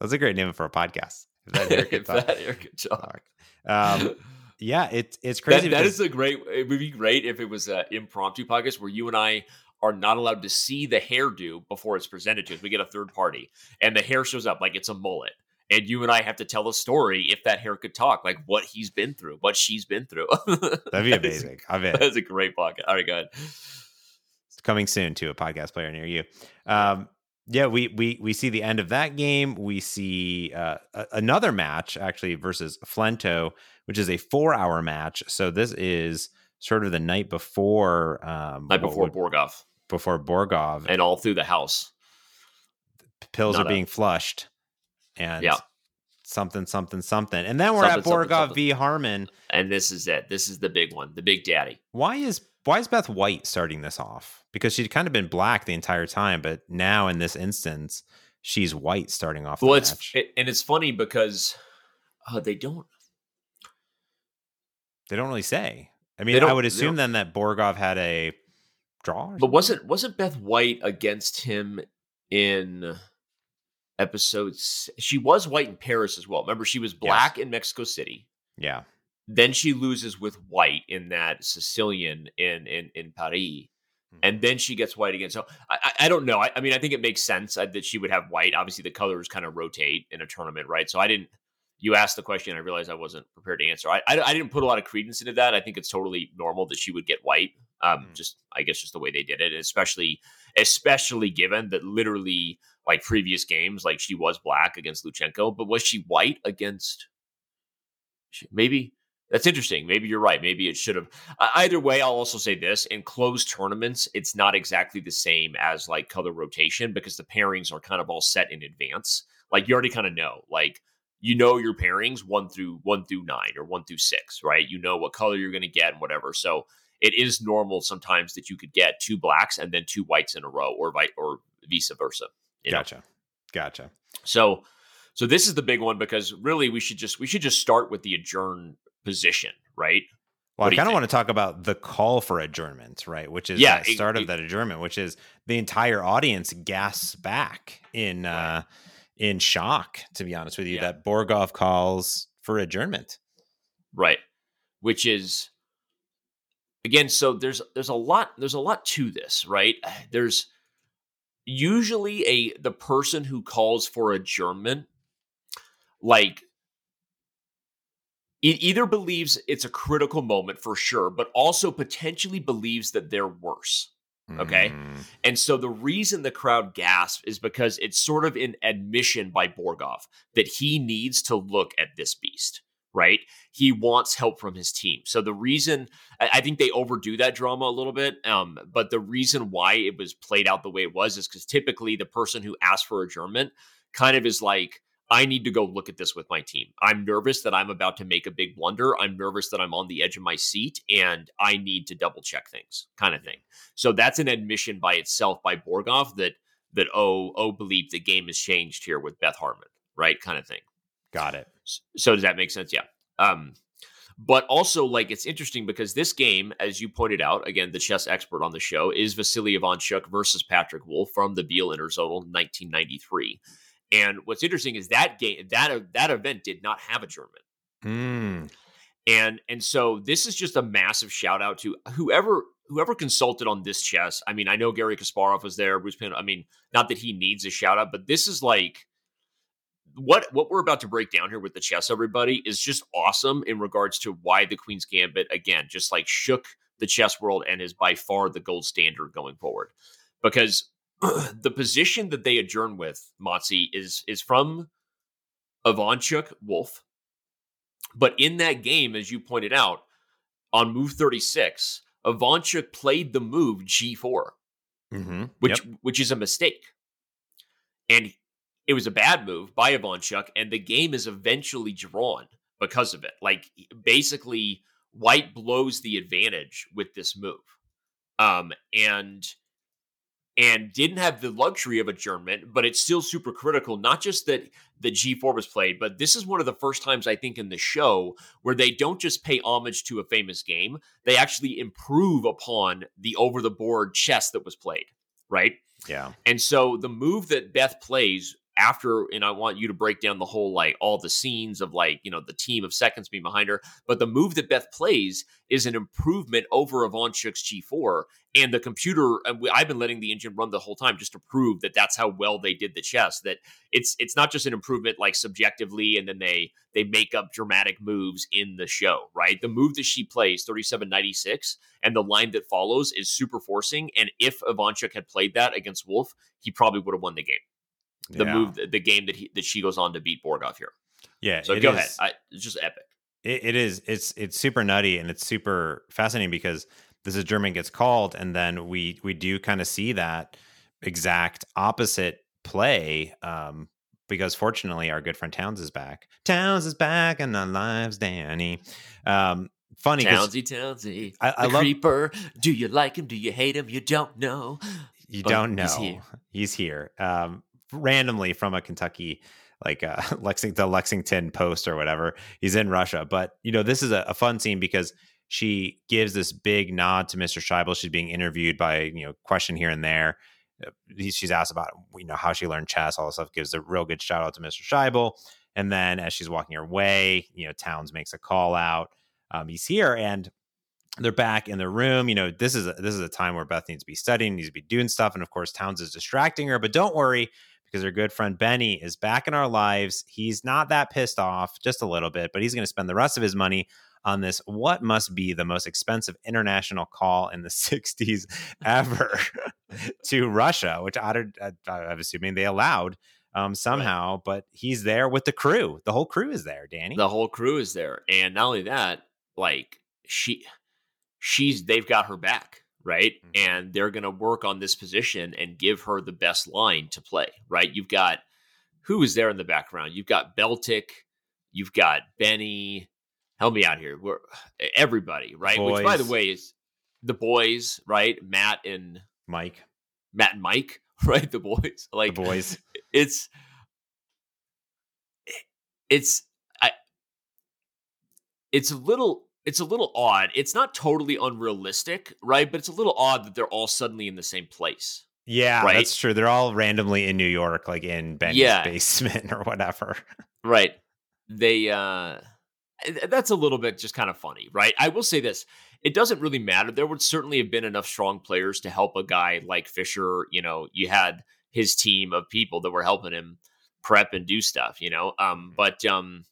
That's a great name for a podcast. If that hair could if talk. that hair could talk. Um, <laughs> yeah, it's it's That, crazy. that because- is a great. It would be great if it was an impromptu podcast where you and I are not allowed to see the hairdo before it's presented to us. We get a third party, and the hair shows up like it's a mullet, and you and I have to tell a story if that hair could talk, like what he's been through, what she's been through. <laughs> that'd be That is- amazing. I bet That's a great podcast. All right, go ahead. it's coming soon to a podcast player near you. Um, yeah, we we we see the end of that game. We see uh, another match actually versus Flento, which is a four-hour match. So this is sort of the night before um, Night before would- Borgov, before Borgov. and all through the house. pills not are a- being flushed, and Yeah. something something something, and then we're at Something, something, Borgov something. v Harmon. And this is it. This is the big one, the big daddy. Why is why is Beth White starting this off? Because she'd kind of been black the entire time, but now in this instance, she's white starting off the Well, it's it, and it's funny because uh, they don't. they don't really say. I mean, I would assume then that Borgov had a draw. But wasn't wasn't Beth White against him in episodes? She was white in Paris as well. Remember, she was black in Mexico City. yeah, Then she loses with white in that Sicilian in in in Paris. Hmm. And then she gets white again. So I, I, don't know. I, I mean, I think it makes sense uh, that she would have white. Obviously, the colors kind of rotate in a tournament, right? So I didn't. You asked the question. I realized I wasn't prepared to answer. I, I, I didn't put a lot of credence into that. I think it's totally normal that she would get white. Um, Hmm. just I guess just the way they did it, especially especially given that literally like previous games, like she was black against Luchenko, but was she white against? she- Maybe that's interesting. Maybe you're right. Maybe it should have. Uh, either way, I'll also say this: in closed tournaments, it's not exactly the same as like color rotation because the pairings are kind of all set in advance. Like you already kind of know, like you know your pairings one through one through nine or one through six, right? You know what color you're going to get and whatever. So it is normal sometimes that you could get two blacks and then two whites in a row, or vi- or vice versa. you know? gotcha, gotcha. So so this is the big one because really we should just we should just start with the adjourn position, right? Well, I kind of want to talk about the call for adjournment, right? Which is Yeah, the it- start of it- that adjournment, which is the entire audience gasps back in uh in shock, to be honest with you, Yeah. that Borgov calls for adjournment. Right. Which is again, so there's there's a lot there's a lot to this, right? <sighs> There's usually a the person who calls for adjournment like it either believes it's a critical moment for sure, but also potentially believes that they're worse. Okay. Mm. And so the reason the crowd gasps is because it's sort of an admission by Borgov that he needs to look at this beast, right? He wants help from his team. So the reason I I think they overdo that drama a little bit, um, but the reason why it was played out the way it was is because typically the person who asked for adjournment kind of is like, I need to go look at this with my team. I'm nervous that I'm about to make a big blunder. I'm nervous that I'm on the edge of my seat and I need to double check things, kind of thing. So that's an admission by itself by Borgov that that oh oh believe the game has changed here with Beth Harmon, right? Kind of thing. Got it. So does that make sense? Yeah. Um, but also like it's interesting because this game, as you pointed out, again, the chess expert on the show is Vasily Ivanchuk versus Patrick Wolff from the Biel Interzonal 1993. And what's interesting is that game that that event did not have adjournment. Mm. And and so this is just a massive shout out to whoever whoever consulted on this chess. I mean, I know Garry Kasparov was there, Bruce Pin. I mean, not that he needs a shout out, but this is like what what we're about to break down here with the chess everybody is just awesome in regards to why the Queen's Gambit again just like shook the chess world and is by far the gold standard going forward. Because <clears throat> the position that they adjourn with Motzi is is from Ivanchuk Wolf. But in that game, as you pointed out, on move 36, Ivanchuk played the move G4, hmm which which is a mistake. And it was a bad move by Ivanchuk, and the game is eventually drawn because of it. Like basically, White blows the advantage with this move. Um, and and didn't have the luxury of adjournment, but it's still super critical. Not just that the G4 was played, but this is one of the first times I think in the show where they don't just pay homage to a famous game, they actually improve upon the over the board chess that was played, right? Yeah. And so the move that Beth plays after, and I want you to break down the whole like all the scenes of like, you know, the team of seconds being behind her. But the move that Beth plays is an improvement over Ivanchuk's G4. And the computer, uh, I've been letting the engine run the whole time just to prove that that's how well they did the chess. That it's it's not just an improvement like subjectively, and then they they make up dramatic moves in the show, right? The move that she plays, 3796, and the line that follows is super forcing. And if Ivanchuk had played that against Wolff, he probably would have won the game the yeah. move, the game that he, that she goes on to beat Borgov here. Yeah. So go is- ahead. I, it's just epic. It, it is. It's it's super nutty and it's super fascinating because this is German gets called, and then we we do kind of see that exact opposite play. Um, because fortunately, our good friend Townes is back. Townes is back, and our lives, Danny. Um, funny Townsy, Townsy, I- I the love- creeper. Do you like him? Do you hate him? You don't know. you but don't know he's here. he's here. Um, randomly from a Kentucky like uh <laughs> Lexington the Lexington Post or whatever. He's in Russia. But you know, this is a, a fun scene because she gives this big nod to Mr. Scheibel. She's being interviewed by, you know, question here and there. Uh, She's asked about, you know, how she learned chess, all this stuff, gives a real good shout out to Mr. Scheibel. And then as she's walking her way, you know, Townes makes a call out. Um, he's here and they're back in the room. You know, this is a, this is a time where Beth needs to be studying, needs to be doing stuff, and of course, Townes is distracting her. But don't worry, because her good friend Benny is back in our lives. He's not that pissed off, just a little bit, but he's going to spend the rest of his money on this. What must be the most expensive international call in the <laughs> '60s ever <laughs> to Russia, which I, I, I'm assuming they allowed um, somehow. But he's there with the crew. The whole crew is there, Danny. The whole crew is there, and not only that, like she, she's they've got her back, right? Mhm. And they're gonna work on this position and give her the best line to play, right? You've got who is there in the background? You've got Beltik, you've got Benny. Help me out here. We're everybody, right? Which, by the way, is the boys, right? Matt and Mike, Matt and Mike, <laughs> right? The boys, <laughs> like the boys. <laughs> it's it's I it's a little it's a little odd. It's not totally unrealistic, right? But it's a little odd that they're all suddenly in the same place. Yeah, Right? that's true. They're all randomly in New York, like in Benny's Yeah. basement or whatever. Right. They uh that's a little bit just kind of funny, right? I will say this. It doesn't really matter. There would certainly have been enough strong players to help a guy like Fischer, you know, you had his team of people that were helping him prep and do stuff, you know. Um but um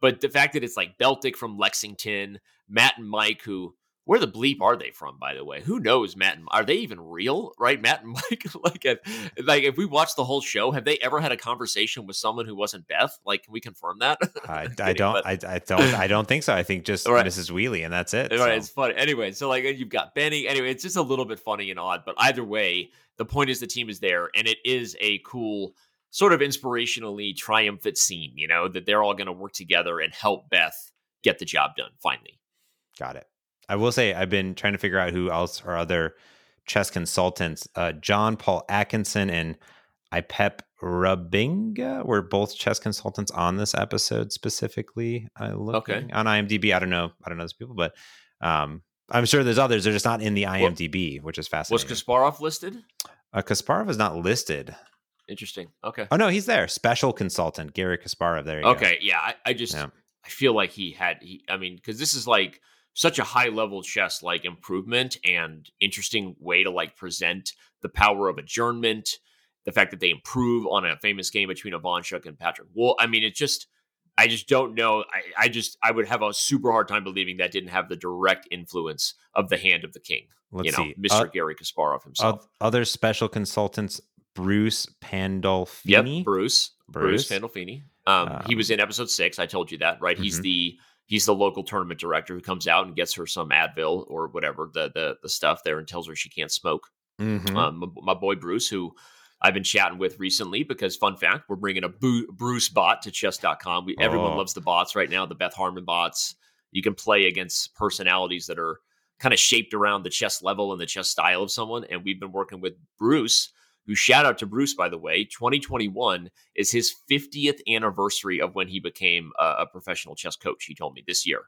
but the fact that it's like Beltik from Lexington, Matt and Mike who where the bleep are they from, by the way? Who knows, Matt? And, are they even real? Right, Matt and <laughs> Mike. like, if, like if we watch the whole show, have they ever had a conversation with someone who wasn't Beth? Like, can we confirm that? <laughs> I, I don't. But, I, I, don't. I don't think so. I think <laughs> just right. Mrs. Wheatley, and that's it. Right, so. it's funny. Anyway, so like you've got Benny. Anyway, it's just a little bit funny and odd, but either way, the point is the team is there, and it is a cool sort of inspirationally triumphant scene. You know that they're all going to work together and help Beth get the job done finally. Got it. I will say I've been trying to figure out who else are other chess consultants. Uh, John Paul Atkinson and Iepe Rubingh were both chess consultants on this episode specifically. I look okay. on IMDb. I don't know. I don't know those people, but um, I'm sure there's others. They're just not in the IMDb, what, which is fascinating. Was Kasparov listed? Uh, Kasparov is not listed. Interesting. Okay. Oh no, he's there. Special consultant Garry Kasparov. There. okay. Go. Yeah. I, I just yeah. I feel like he had. He. I mean, because this is like such a high level chess like improvement and interesting way to like present the power of adjournment, the fact that they improve on a famous game between Ivanchuk and Patrick. Well, I mean, it just I just don't know. I, I just I would have a super hard time believing that didn't have the direct influence of the hand of the king. Let's you know, see. Mr. Uh, Garry Kasparov himself. Uh, other special consultants, Bruce Pandolfini. Yep, Bruce. Bruce, Bruce Pandolfini. Um, um, he was in episode six. I told you that, right? Mm-hmm. He's the he's the local tournament director who comes out and gets her some Advil or whatever the the, the stuff there and tells her she can't smoke. Mm-hmm. Um, my, boy Bruce, who I've been chatting with recently, because fun fact, we're bringing a Bruce bot to chess.com. We, oh. Everyone loves the bots right now, the Beth Harmon bots. You can play against personalities that are kind of shaped around the chess level and the chess style of someone. And we've been working with Bruce who shout out to Bruce, by the way, 2021 is his 50th anniversary of when he became a, a professional chess coach. He told me this year.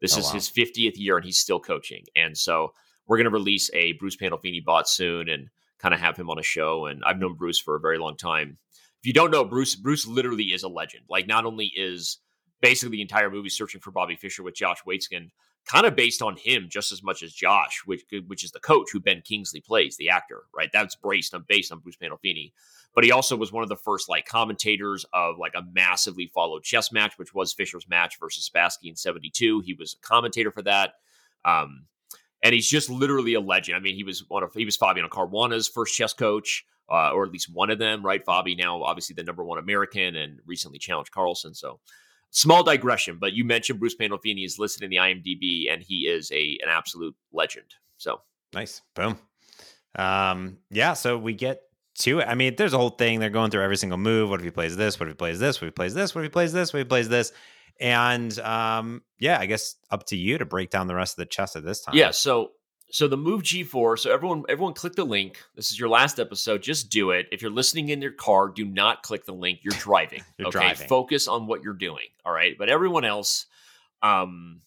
This oh, is wow. his 50th year and he's still coaching. And so we're going to release a Bruce Pandolfini bot soon and kind of have him on a show. And I've known Bruce for a very long time. If you don't know Bruce, Bruce literally is a legend. Like, not only is basically the entire movie searching for Bobby Fischer with Josh Waitzkin kind of based on him just as much as Josh, which which is the coach who Ben Kingsley plays, the actor, right? That's based on based on Bruce Pandolfini. But he also was one of the first like commentators of like a massively followed chess match, which was Fischer's match versus Spassky in '72. He was a commentator for that. Um, and he's just literally a legend. I mean, he was one of he was Fabiano Caruana's first chess coach, uh, or at least one of them, right? Fabi now obviously the number one American and recently challenged Carlsen. So small digression, but you mentioned Bruce Pandolfini is listed in the IMDb, and he is a an absolute legend. So nice, boom. Um, yeah, so we get to it. I mean, there's a whole thing. They're going through every single move. What if he plays this? What if he plays this? What if he plays this? What if he plays this? What if he plays this? And um, yeah, I guess up to you to break down the rest of the chess at this time. Yeah. So so the move G4. So everyone, everyone, click the link. This is your last episode. Just do it. If you're listening in your car, do not click the link. You're driving. <laughs> you're okay, driving. focus on what you're doing. All right. But everyone else, um,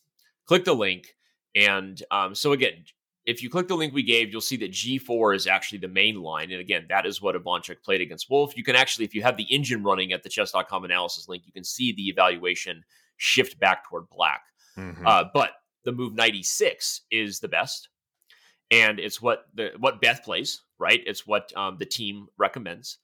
click the link. And um, so again, if you click the link we gave, you'll see that G4 is actually the main line. And again, that is what Ivanchuk played against Wolff. You can actually, if you have the engine running at the chess.com analysis link, you can see the evaluation shift back toward black. Mm-hmm. Uh, but the move 96 is the best and it's what the what Beth plays, right? It's what um, the team recommends.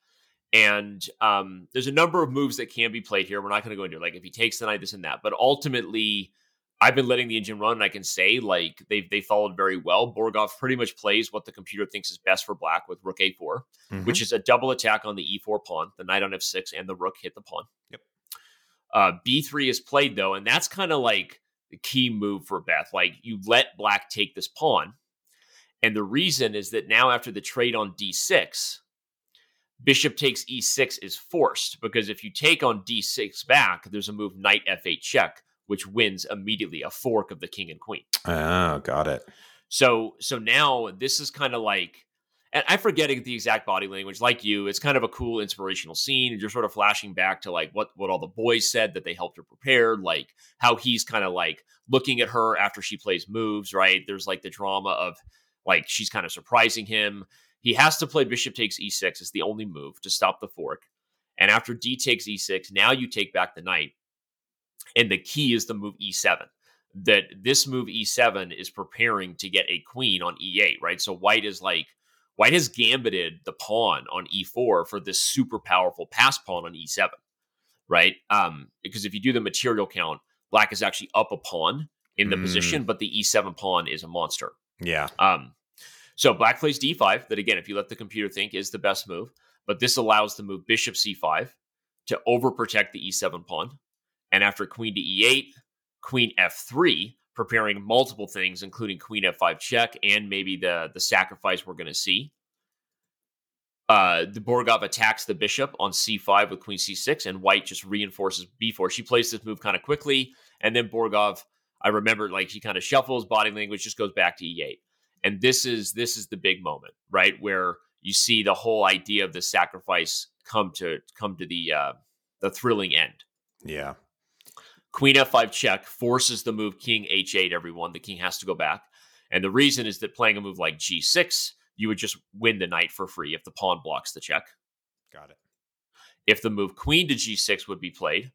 And um, there's a number of moves that can be played here. We're not going to go into it. like if he takes the knight, this and that. But ultimately, I've been letting the engine run, and I can say like they they followed very well. Borgov pretty much plays what the computer thinks is best for black with Rook A4, mm-hmm. which is a double attack on the E4 pawn. The knight on F6 and the Rook hit the pawn. Yep. Uh, B3 is played though, and that's kind of like the key move for Beth. Like you let black take this pawn and the reason is that now, after the trade on d6, bishop takes e6 is forced because if you take on d6 back, there's a move knight f8 check, which wins immediately a fork of the king and queen. Oh, got it. So, so now this is kind of like, and I'm forgetting the exact body language. Like you, it's kind of a cool inspirational scene. You're sort of flashing back to like what what all the boys said that they helped her prepare, like how he's kind of like looking at her after she plays moves. Right? There's like the drama of like she's kind of surprising him. He has to play bishop takes e6. It's the only move to stop the fork. And after d takes e6, now you take back the knight. And the key is the move e7. That this move e7 is preparing to get a queen on e8, right? So white is like, white has gambited the pawn on e4 for this super powerful pass pawn on e7, right? Um, because if you do the material count, black is actually up a pawn in the Mm. position, but the e7 pawn is a monster. Yeah. Um, so black plays d5. That again, if you let the computer think, is the best move. But this allows the move bishop c5 to overprotect the e7 pawn, and after queen to e8, queen f3, preparing multiple things, including queen f5 check and maybe the the sacrifice we're going to see. Uh, the Borgov attacks the bishop on c5 with queen c6, and white just reinforces b4. She plays this move kind of quickly, and then Borgov, I remember, like he kind of shuffles, body language just goes back to e8. And this is this is the big moment, right, where you see the whole idea of the sacrifice come to come to the uh, the thrilling end. Yeah. Queen f5 check forces the move king h8. Everyone, the king has to go back, and the reason is that playing a move like g6, you would just win the knight for free if the pawn blocks the check. Got it. If the move queen to g6 would be played,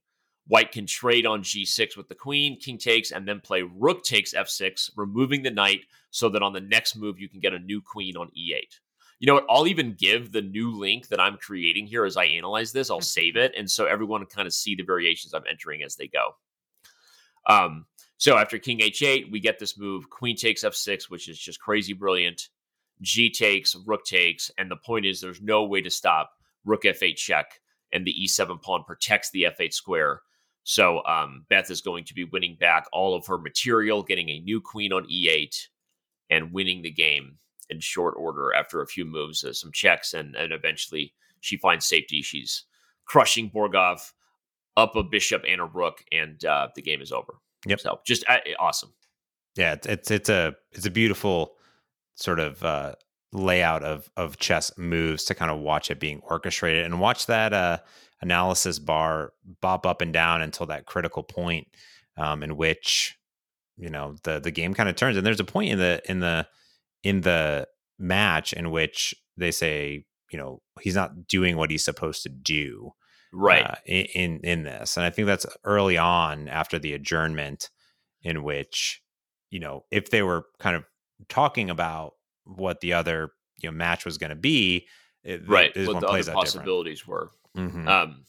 white can trade on g6 with the queen, king takes, and then play rook takes f6, removing the knight so that on the next move you can get a new queen on e8. You know what? I'll even give the new link that I'm creating here as I analyze this. I'll save it. And so everyone can kind of see the variations I'm entering as they go. Um, so after king h8, we get this move queen takes f6, which is just crazy brilliant. G takes, rook takes, and the point is there's no way to stop rook f8 check, and the e7 pawn protects the f8 square. So um, Beth is going to be winning back all of her material, getting a new queen on e8, and winning the game in short order after a few moves, uh, some checks, and and eventually she finds safety. She's crushing Borgov up a bishop and a rook, and uh, the game is over. Yep. So just uh, awesome. Yeah, it's, it's it's a it's a beautiful sort of uh, layout of of chess moves to kind of watch it being orchestrated and watch that uh, analysis bar bop up and down until that critical point um, in which you know the the game kind of turns. And there's a point in the in the in the match in which they say you know he's not doing what he's supposed to do Right. uh, in, in in this, and I think that's early on after the adjournment, in which you know if they were kind of talking about what the other you know match was going to be, it, right. this What the other out different. possibilities were. Mhm. Um,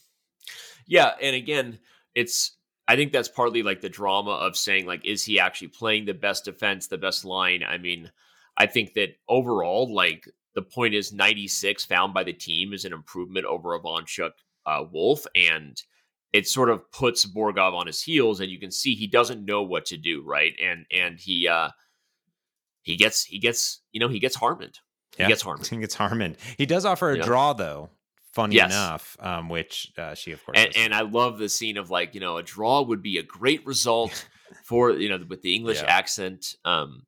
yeah, and again, it's I think that's partly like the drama of saying like, is he actually playing the best defense, the best line? I mean, I think that overall, like the point is 96 found by the team is an improvement over Ivanchuk uh, Wolff, and it sort of puts Borgov on his heels, and you can see he doesn't know what to do, right? And and he uh he gets he gets you know he gets Harmoned. He gets Harmoned. He gets Harmon. He does offer a Yeah. draw though. Funny Yes. enough, um, which uh, she of course. and, and I love the scene of like you know a draw would be a great result <laughs> for you know with the English Yeah. accent um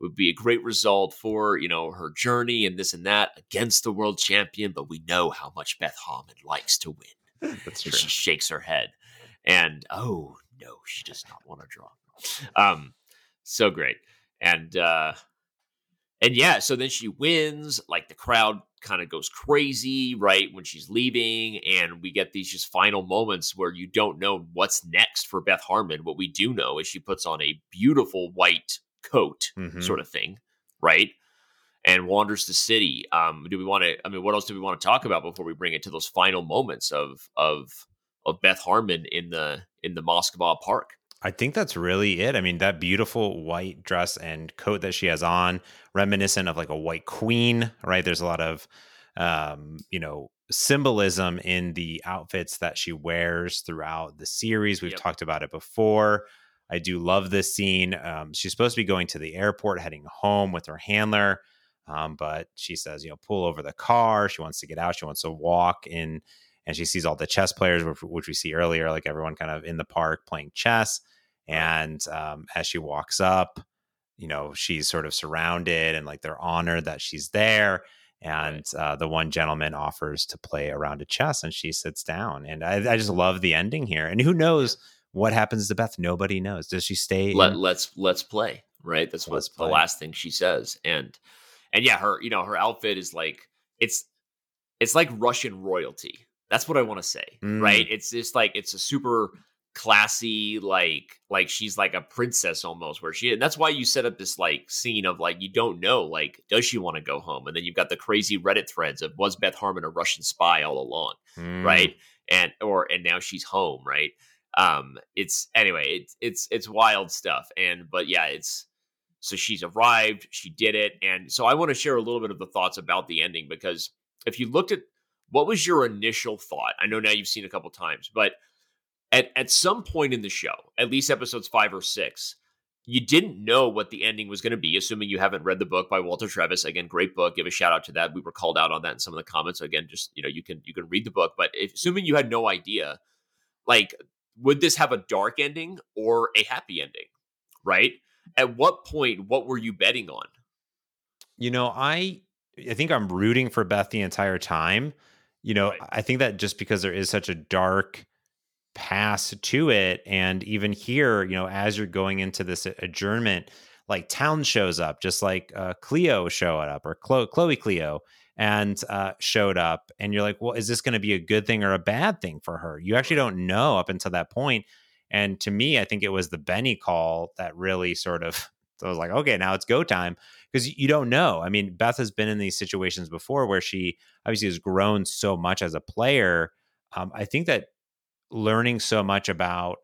would be a great result for you know her journey and this and that against the world champion but we know how much Beth Harmon likes to win That's true. she shakes her head and oh no she does not want to draw um so great and uh and yeah so then she wins like the crowd kind of goes crazy right when she's leaving and we get these just final moments where you don't know what's next for beth harmon. What we do know is she puts on a beautiful white coat Mhm. sort of thing right and wanders the city. Um do we want to i mean what else do we want to talk about before we bring it to those final moments of of of beth harmon in the in the moskva park I think that's really it. I mean, that beautiful white dress and coat that she has on, reminiscent of like a white queen, right? There's a lot of, um, you know, symbolism in the outfits that she wears throughout the series. We've Yep. talked about it before. I do love this scene. Um, she's supposed to be going to the airport, heading home with her handler. Um, but she says, you know, pull over the car. She wants to get out. She wants to walk in, and she sees all the chess players, which, which we see earlier, like everyone kind of in the park playing chess. And um, as she walks up, you know, she's sort of surrounded and like they're honored that she's there. And uh, the one gentleman offers to play around a round of chess and she sits down. And I, I just love the ending here. And who knows what happens to Beth? Nobody knows. Does she stay? Let, in- let's let's play right that's Let's what's the last thing she says and and yeah her you know her outfit is like it's it's like russian royalty that's what i want to say Mm. right it's just like it's a super classy like like she's like a princess almost where she and that's why you set up this like scene of like you don't know like does she want to go home and then you've got the crazy reddit threads of was beth harmon a russian spy all along Mm. right and or and now she's home right Um, it's anyway, it's it's it's wild stuff. And but yeah, it's so she's arrived, she did it, and so I want to share a little bit of the thoughts about the ending because if you looked at what was your initial thought, I know now you've seen a couple times, but at at some point in the show, at least episodes five or six, you didn't know what the ending was going to be, assuming you haven't read the book by Walter Tevis. Again, great book. Give a shout out to that. We were called out on that in some of the comments. So again, just you know, you can you can read the book, but if, assuming you had no idea, like, would this have a dark ending or a happy ending? Right? At what point, what were you betting on? You know, I I think I'm rooting for Beth the entire time. You know, right. I think that just because there is such a dark pass to it. And even here, you know, as you're going into this adjournment, like Town shows up, just like uh, Cleo showed up or Chloe, Chloe Cleo and uh, showed up. And you're like, well, is this going to be a good thing or a bad thing for her? You actually don't know up until that point. And to me, I think it was the Benny call that really sort of, so <laughs> I was like, okay, now it's go time because you don't know. I mean, Beth has been in these situations before where she obviously has grown so much as a player. Um, I think that learning so much about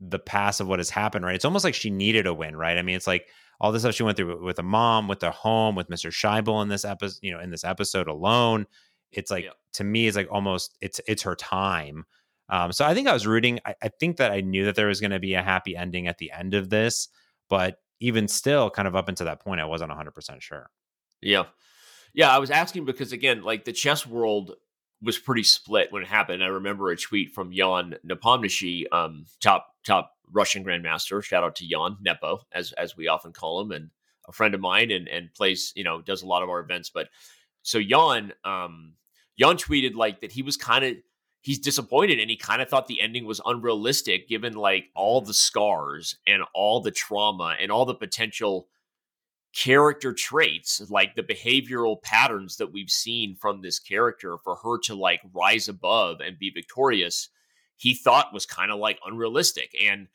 the past of what has happened, right? It's almost like she needed a win, right? I mean, it's like all the stuff she went through with a mom, with the home, with Mr. Scheibel in this episode, you know, in this episode alone. It's like yeah. to me, it's like almost it's it's her time. Um, so I think I was rooting. I, I think that I knew that there was going to be a happy ending at the end of this, but even still, kind of up until that point, I wasn't 100 percent sure. Yeah, yeah. I was asking because again, like the chess world was pretty split when it happened. I remember a tweet from Jan Nepomniachtchi, um, top top Russian grandmaster. Shout out to Jan Nepo, as as we often call him, and a friend of mine, and and plays you know does a lot of our events. But so Jan, um, Jan tweeted like that he was kind of he's disappointed and he kind of thought the ending was unrealistic given like all the scars and all the trauma and all the potential character traits, like the behavioral patterns that we've seen from this character for her to like rise above and be victorious, he thought was kind of like unrealistic. And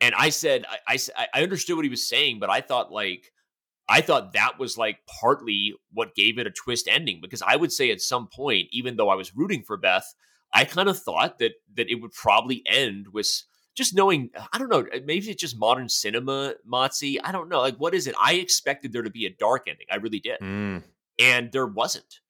and I said I, I I understood what he was saying, but I thought like I thought that was like partly what gave it a twist ending because I would say at some point, even though I was rooting for Beth, I kind of thought that that it would probably end with just knowing, I don't know, uh, maybe it's just modern cinema, Motzi. I don't know. Like, what is it? I expected there to be a dark ending. I really did. Mm. And there wasn't.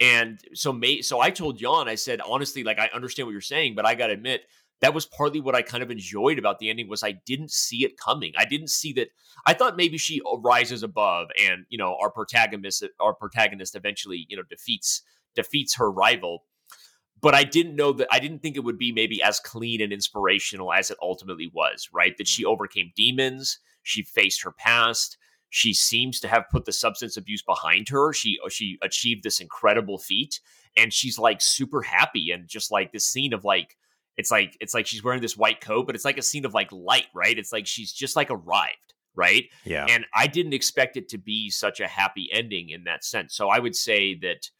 And so, may, so I told Jan, I said, honestly, like, I understand what you're saying, but I got to admit, that was partly what I kind of enjoyed about the ending was I didn't see it coming. I didn't see that. I thought maybe she uh, rises above, and you know, our protagonist, our protagonist, eventually, you know, defeats defeats her rival but I didn't know that I didn't think it would be maybe as clean and inspirational as it ultimately was, right? That she mm. overcame demons, she faced her past, she seems to have put the substance abuse behind her. She uh, she achieved this incredible feat and she's like super happy and just like this scene of like it's like it's like she's wearing this white coat, but it's like a scene of like light, right? It's like she's just like arrived, right? Yeah. And I didn't expect it to be such a happy ending in that sense. So I would say that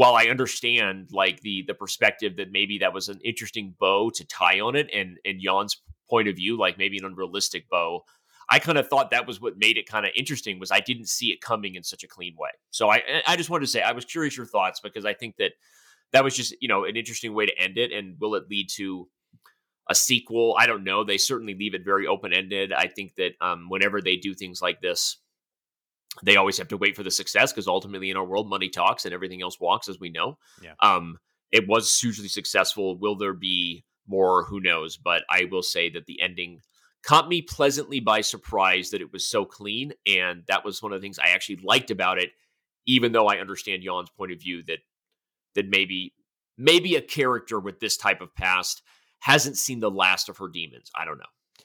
while I understand like the the perspective that maybe that was an interesting bow to tie on it, and and Jan's point of view, like maybe an unrealistic bow, I kind of thought that was what made it kind of interesting was I didn't see it coming in such a clean way. So I I just wanted to say I was curious your thoughts because I think that that was just you know an interesting way to end it, and will it lead to a sequel? I don't know. They certainly leave it very open ended. I think that um, whenever they do things like this, they always have to wait for the success because ultimately in our world money talks and everything else walks as we know. Yeah. um it was hugely successful. Will there be more? Who knows? But i will say that the ending caught me pleasantly by surprise that it was so clean and that was one of the things i actually liked about it even though i understand jan's point of view that that maybe maybe a character with this type of past hasn't seen the last of her demons. I don't know.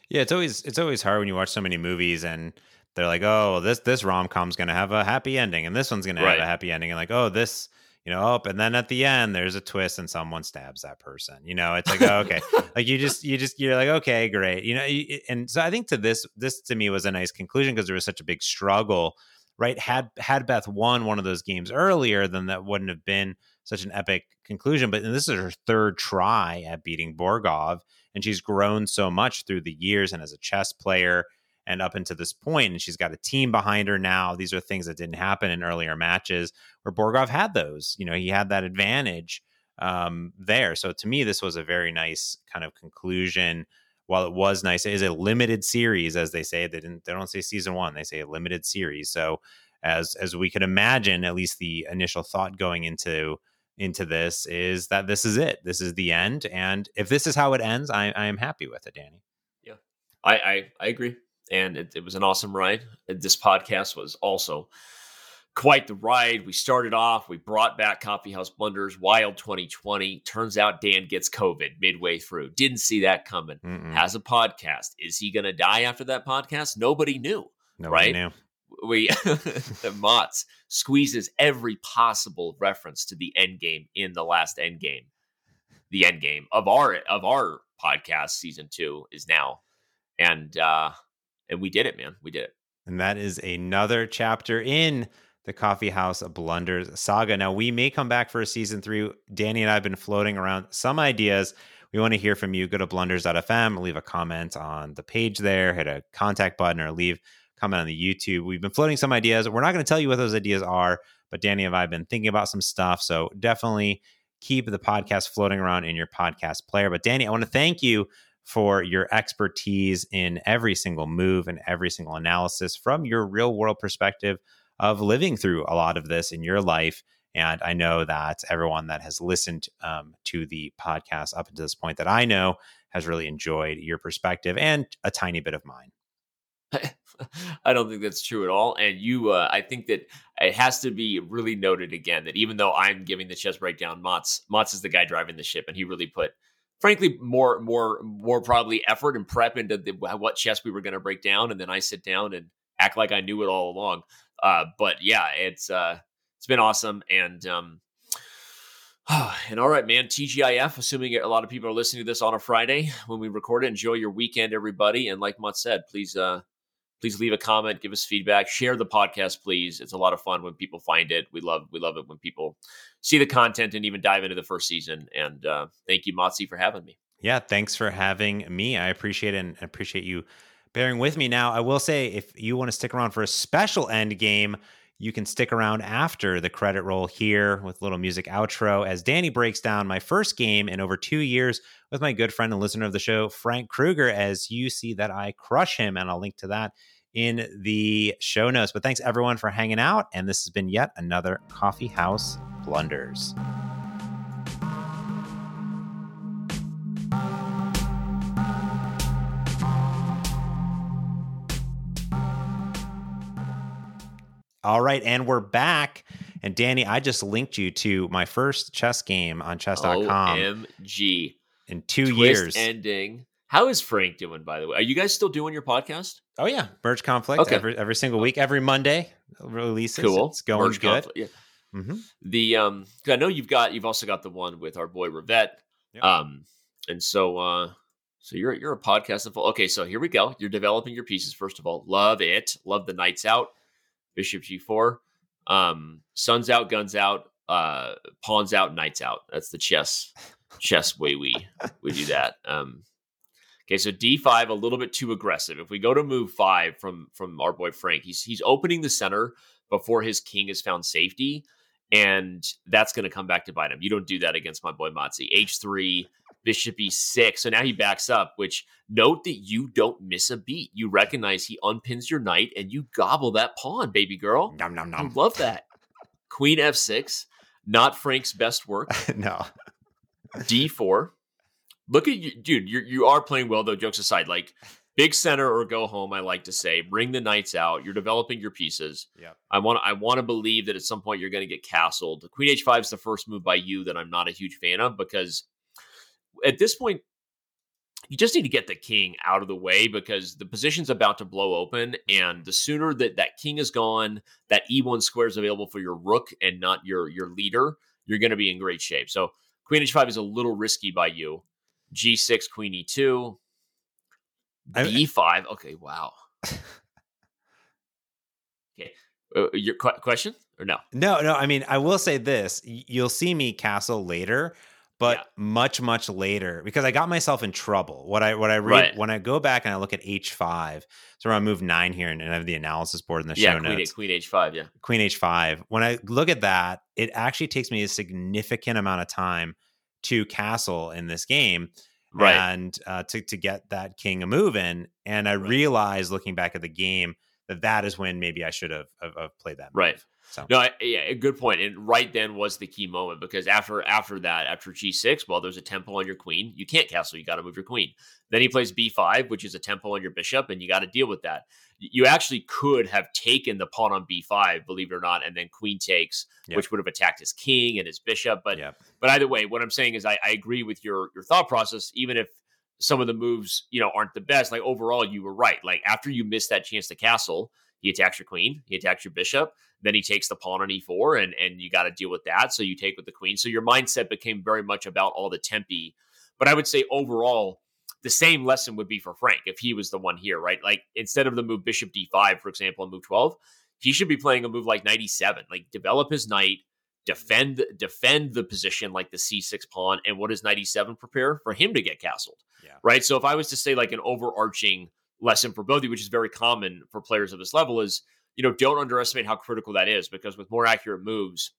Yeah it's always it's always hard when you watch so many movies and they're like, oh, this this rom com's gonna have a happy ending, and this one's gonna right. have a happy ending, and like, oh, this, you know, oh, and then at the end there's a twist and someone stabs that person. You know, it's like, oh, okay, <laughs> like you just you just you're like, okay, great, you know, and so I think to this this to me was a nice conclusion because there was such a big struggle, right? Had had Beth won one of those games earlier, then that wouldn't have been such an epic conclusion. But this is her third try at beating Borgov, and she's grown so much through the years and as a chess player and up until this point, and she's got a team behind her now. These are things that didn't happen in earlier matches where Borgov had those. You know, he had that advantage um, there. So to me, this was a very nice kind of conclusion. While it was nice, it is a limited series, as they say. They didn't. They don't say season one. They say a limited series. So as as we could imagine, at least the initial thought going into into this is that this is it. This is the end. And if this is how it ends, I, I am happy with it, Danny. Yeah, I I, I agree. And it, it was an awesome ride. This podcast was also quite the ride. We started off, we brought back Coffee House Blunders, Wild 2020. Turns out Dan gets COVID midway through. Didn't see that coming. Mm-mm. Has a podcast. Is he going to die after that podcast? Nobody knew. Nobody right? Knew. We the <laughs> Mott's squeezes every possible reference to the end game in the last end game. The end game of our of our podcast season two is now. And uh and we did it, man. We did it. And that is another chapter in the Coffee House Blunders saga. Now, we may come back for a season three. Danny and I have been floating around some ideas. We want to hear from you. Go to blunders.fm, leave a comment on the page there, hit a contact button, or leave comment on the YouTube. We've been floating some ideas. We're not going to tell you what those ideas are, but Danny and I have been thinking about some stuff. So definitely keep the podcast floating around in your podcast player. But Danny, I want to thank you for your expertise in every single move and every single analysis from your real world perspective of living through a lot of this in your life. And I know that everyone that has listened um, to the podcast up until this point that I know has really enjoyed your perspective and a tiny bit of mine. <laughs> I don't think that's true at all. And you, uh, I think that it has to be really noted again that even though I'm giving the chess breakdown, Mott's Mott's is the guy driving the ship, and he really put, frankly, more, more, more probably effort and prep into the, what chess we were going to break down, and then I sit down and act like I knew it all along. Uh, but yeah, it's uh, it's been awesome, and um, <sighs> and all right, man. TGIF. Assuming a lot of people are listening to this on a Friday when we record it. Enjoy your weekend, everybody. And like Mutt said, please uh, please leave a comment, give us feedback, share the podcast, please. It's a lot of fun when people find it. We love we love it when people see the content and even dive into the first season. And uh, thank you, Motzi, for having me. Yeah, thanks for having me. I appreciate it and appreciate you bearing with me. Now, I will say if you want to stick around for a special end game, you can stick around after the credit roll here with little music outro as Danny breaks down my first game in over two years with my good friend and listener of the show, Frank Krueger, as you see that I crush him. And I'll link to that in the show notes. But thanks everyone for hanging out. And this has been yet another Coffee House Blunders. All right, and we're back. And Danny, I just linked you to my first chess game on chess.com. OMG. In two Twist years. ending. How is Frank doing, by the way? Are you guys still doing your podcast? Oh, yeah. Merge Conflict okay. every, every single week, every Monday releases. Cool. It's going Merge good. yeah. Mm-hmm. The um, I know you've got you've also got the one with our boy Revette. Yep. Um, and so uh, so you're you're a podcast. Of, okay, so here we go. You're developing your pieces first of all. Love it. Love the nights out. Bishop g4. Um, suns out, guns out, uh, pawns out, knights out. That's the chess chess way we we do that. Um, okay, so d5 a little bit too aggressive. If we go to move five from from our boy Frank, he's he's opening the center before his king has found safety, and that's going to come back to bite him. You don't do that against my boy Motzi. H3 bishop e6. So now he backs up, which note that you don't miss a beat. You recognize he unpins your knight and you gobble that pawn, baby girl. Nom, nom, nom. I love that. Queen f6, not Frank's best work. <laughs> no. d4. Look at you, dude. You're, you are playing well, though. Jokes aside, like big center or go home. I like to say, bring the knights out. You're developing your pieces. Yeah. I want. I want to believe that at some point you're going to get castled. Queen h5 is the first move by you that I'm not a huge fan of because at this point, you just need to get the king out of the way because the position's about to blow open. And the sooner that that king is gone, that e1 square is available for your rook and not your your leader, you're going to be in great shape. So queen h5 is a little risky by you. g6, queen e2, b5. Okay, wow. okay, uh, your qu- question or no? No, no. I mean, I will say this: you'll see me castle later but yeah. much much later because I got myself in trouble. What I what I read right. when I go back and I look at H five, so I move nine here and, I have the analysis board in the yeah, show queen, notes. Queen H five, yeah, Queen H five. When I look at that, it actually takes me a significant amount of time to castle in this game Right. and uh, to to get that king a move in. And I Right. realized looking back at the game that that is when maybe I should have, have, have played that. Right. So No, yeah, a good point. And right then was the key moment because after after that, after G6, well, there's a tempo on your queen. You can't castle. You got to move your queen. Then he plays B5, which is a tempo on your bishop, and you got to deal with that. You actually could have taken the pawn on B5, believe it or not, and then queen takes, Yep. which would have attacked his king and his bishop. But yeah, but either way, what I'm saying is I, I agree with your your thought process, even if some of the moves, you know, aren't the best. Like overall, you were right. Like after you missed that chance to castle, he attacks your queen, he attacks your bishop, then he takes the pawn on e4, and and you got to deal with that. So you take with the queen. So your mindset became very much about all the tempi. But I would say overall, the same lesson would be for Frank if he was the one here, right? Like instead of the move bishop d5, for example, and move 12, he should be playing a move like knight e7, like develop his knight, defend defend the position like the c6 pawn, and what does knight e7 prepare for him to get castled, Yeah. right? So if I was to say like an overarching lesson for both of you, which is very common for players of this level, is you know don't underestimate how critical that is because with more accurate moves,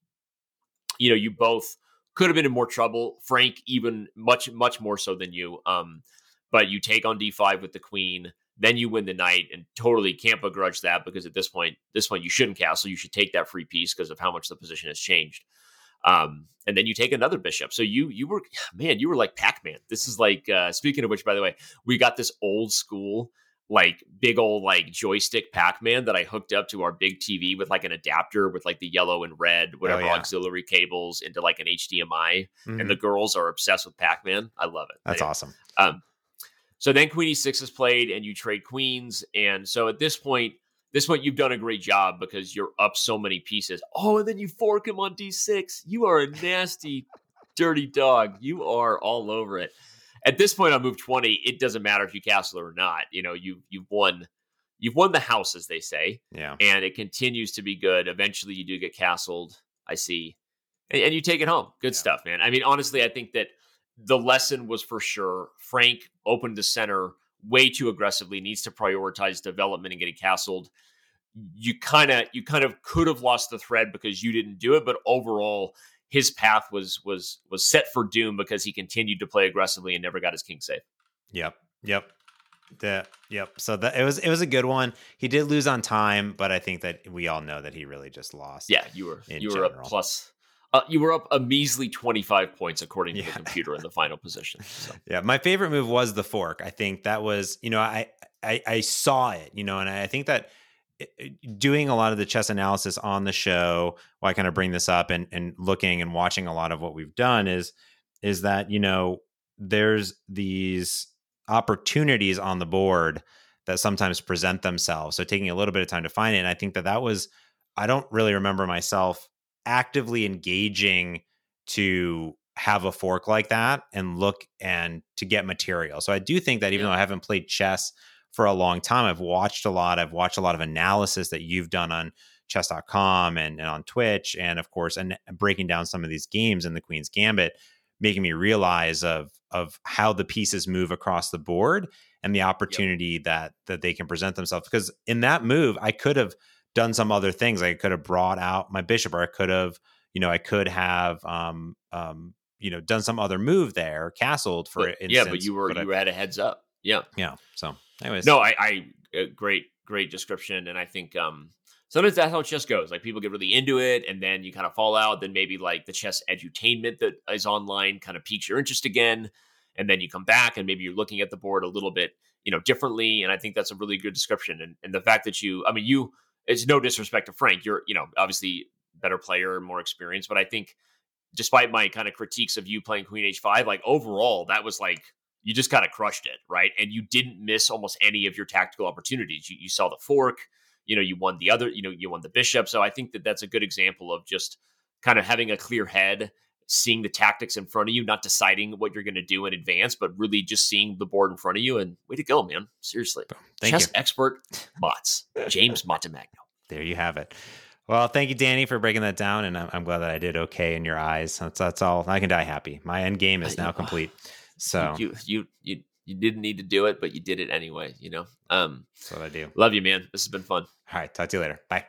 you know you both could have been in more trouble. Frank even much much more so than you. Um, but you take on d5 with the queen, then you win the knight, and totally can't begrudge that because at this point, this point you shouldn't castle. You should take that free piece because of how much the position has changed. Um, and then you take another bishop. So you you were man, you were like Pac Man. This is like uh, speaking of which, by the way, we got this old school like big old like joystick Pac-Man that I hooked up to our big TV with like an adapter with like the yellow and red whatever yeah. auxiliary cables into like an HDMI Mhm. and the girls are obsessed with Pac-Man. I love it. that's Anyway. awesome. Um, so then Queen E6 is played, and you trade queens. And so at this point, this point you've done a great job because you're up so many pieces. Oh, and then you fork him on D6. You are a nasty, dirty dog. You are all over it. At this point on move 20, it doesn't matter if you castle or not. You know, you you've won you've won the house, as they say, Yeah, and it continues to be good. Eventually you do get castled, I see. And, and you take it home. Good Yeah. stuff, man. I mean, honestly, I think that the lesson was for sure Frank opened the center way too aggressively, needs to prioritize development and getting castled. You kind of you kind of could have lost the thread because you didn't do it, but overall his path was was was set for doom because he continued to play aggressively and never got his king safe. Yep. Yep. The, yep. So that it was it was a good one. He did lose on time, but I think that we all know that he really just lost. Yeah, you were you were up plus uh, you were up a measly 25 points according to Yeah. the computer in the final position. So. <laughs> Yeah. My favorite move was the fork. I think that was, you know, I I, I saw it, you know, and I think that doing a lot of the chess analysis on the show, why kind of bring this up and and looking and watching a lot of what we've done is is that, you know, there's these opportunities on the board that sometimes present themselves. So taking a little bit of time to find it. And I think that that was, I don't really remember myself actively engaging to have a fork like that and look and to get material. So I do think that even Yeah. though I haven't played chess for a long time, I've watched a lot. I've watched a lot of analysis that you've done on chess.com and, and on Twitch. And of course, and breaking down some of these games in the Queen's Gambit, making me realize of of how the pieces move across the board and the opportunity that that they can present themselves. Because in that move, I could have done some other things. I could have brought out my bishop, or I could have, you know, I could have, um, um, you know, done some other move there, castled for But- instance. yeah, but you were I- you had a heads up. Yeah. yeah. So, anyways, No, I, I uh, great great description, and I think um sometimes that's how chess goes. Like people get really into it, and then you kind of fall out. Then maybe like the chess edutainment that is online kind of piques your interest again, and then you come back, and maybe you're looking at the board a little bit, you know, differently. And I think that's a really good description. And and the fact that you, I mean, you, it's no disrespect to Frank. You're, you know, obviously better player, more experienced, but I think despite my kind of critiques of you playing Queen H5, like overall, that was like you just kind of crushed it, right? And you didn't miss almost any of your tactical opportunities. You, you saw the fork, you know, you won the other, you know, you won the bishop. So I think that that's a good example of just kind of having a clear head, seeing the tactics in front of you, not deciding what you're going to do in advance, but really just seeing the board in front of you. And way to go, man! Seriously, thank chess you. expert Motz, James Montemagno. There you have it. Well, thank you, Danny, for breaking that down, and I'm, I'm glad that I did okay in your eyes. That's that's all. I can die happy. My end game is now complete. So you you you you didn't need to do it, but you did it anyway. You know. Um, that's what I do. love you, man. This has been fun. All right, talk to you later. Bye.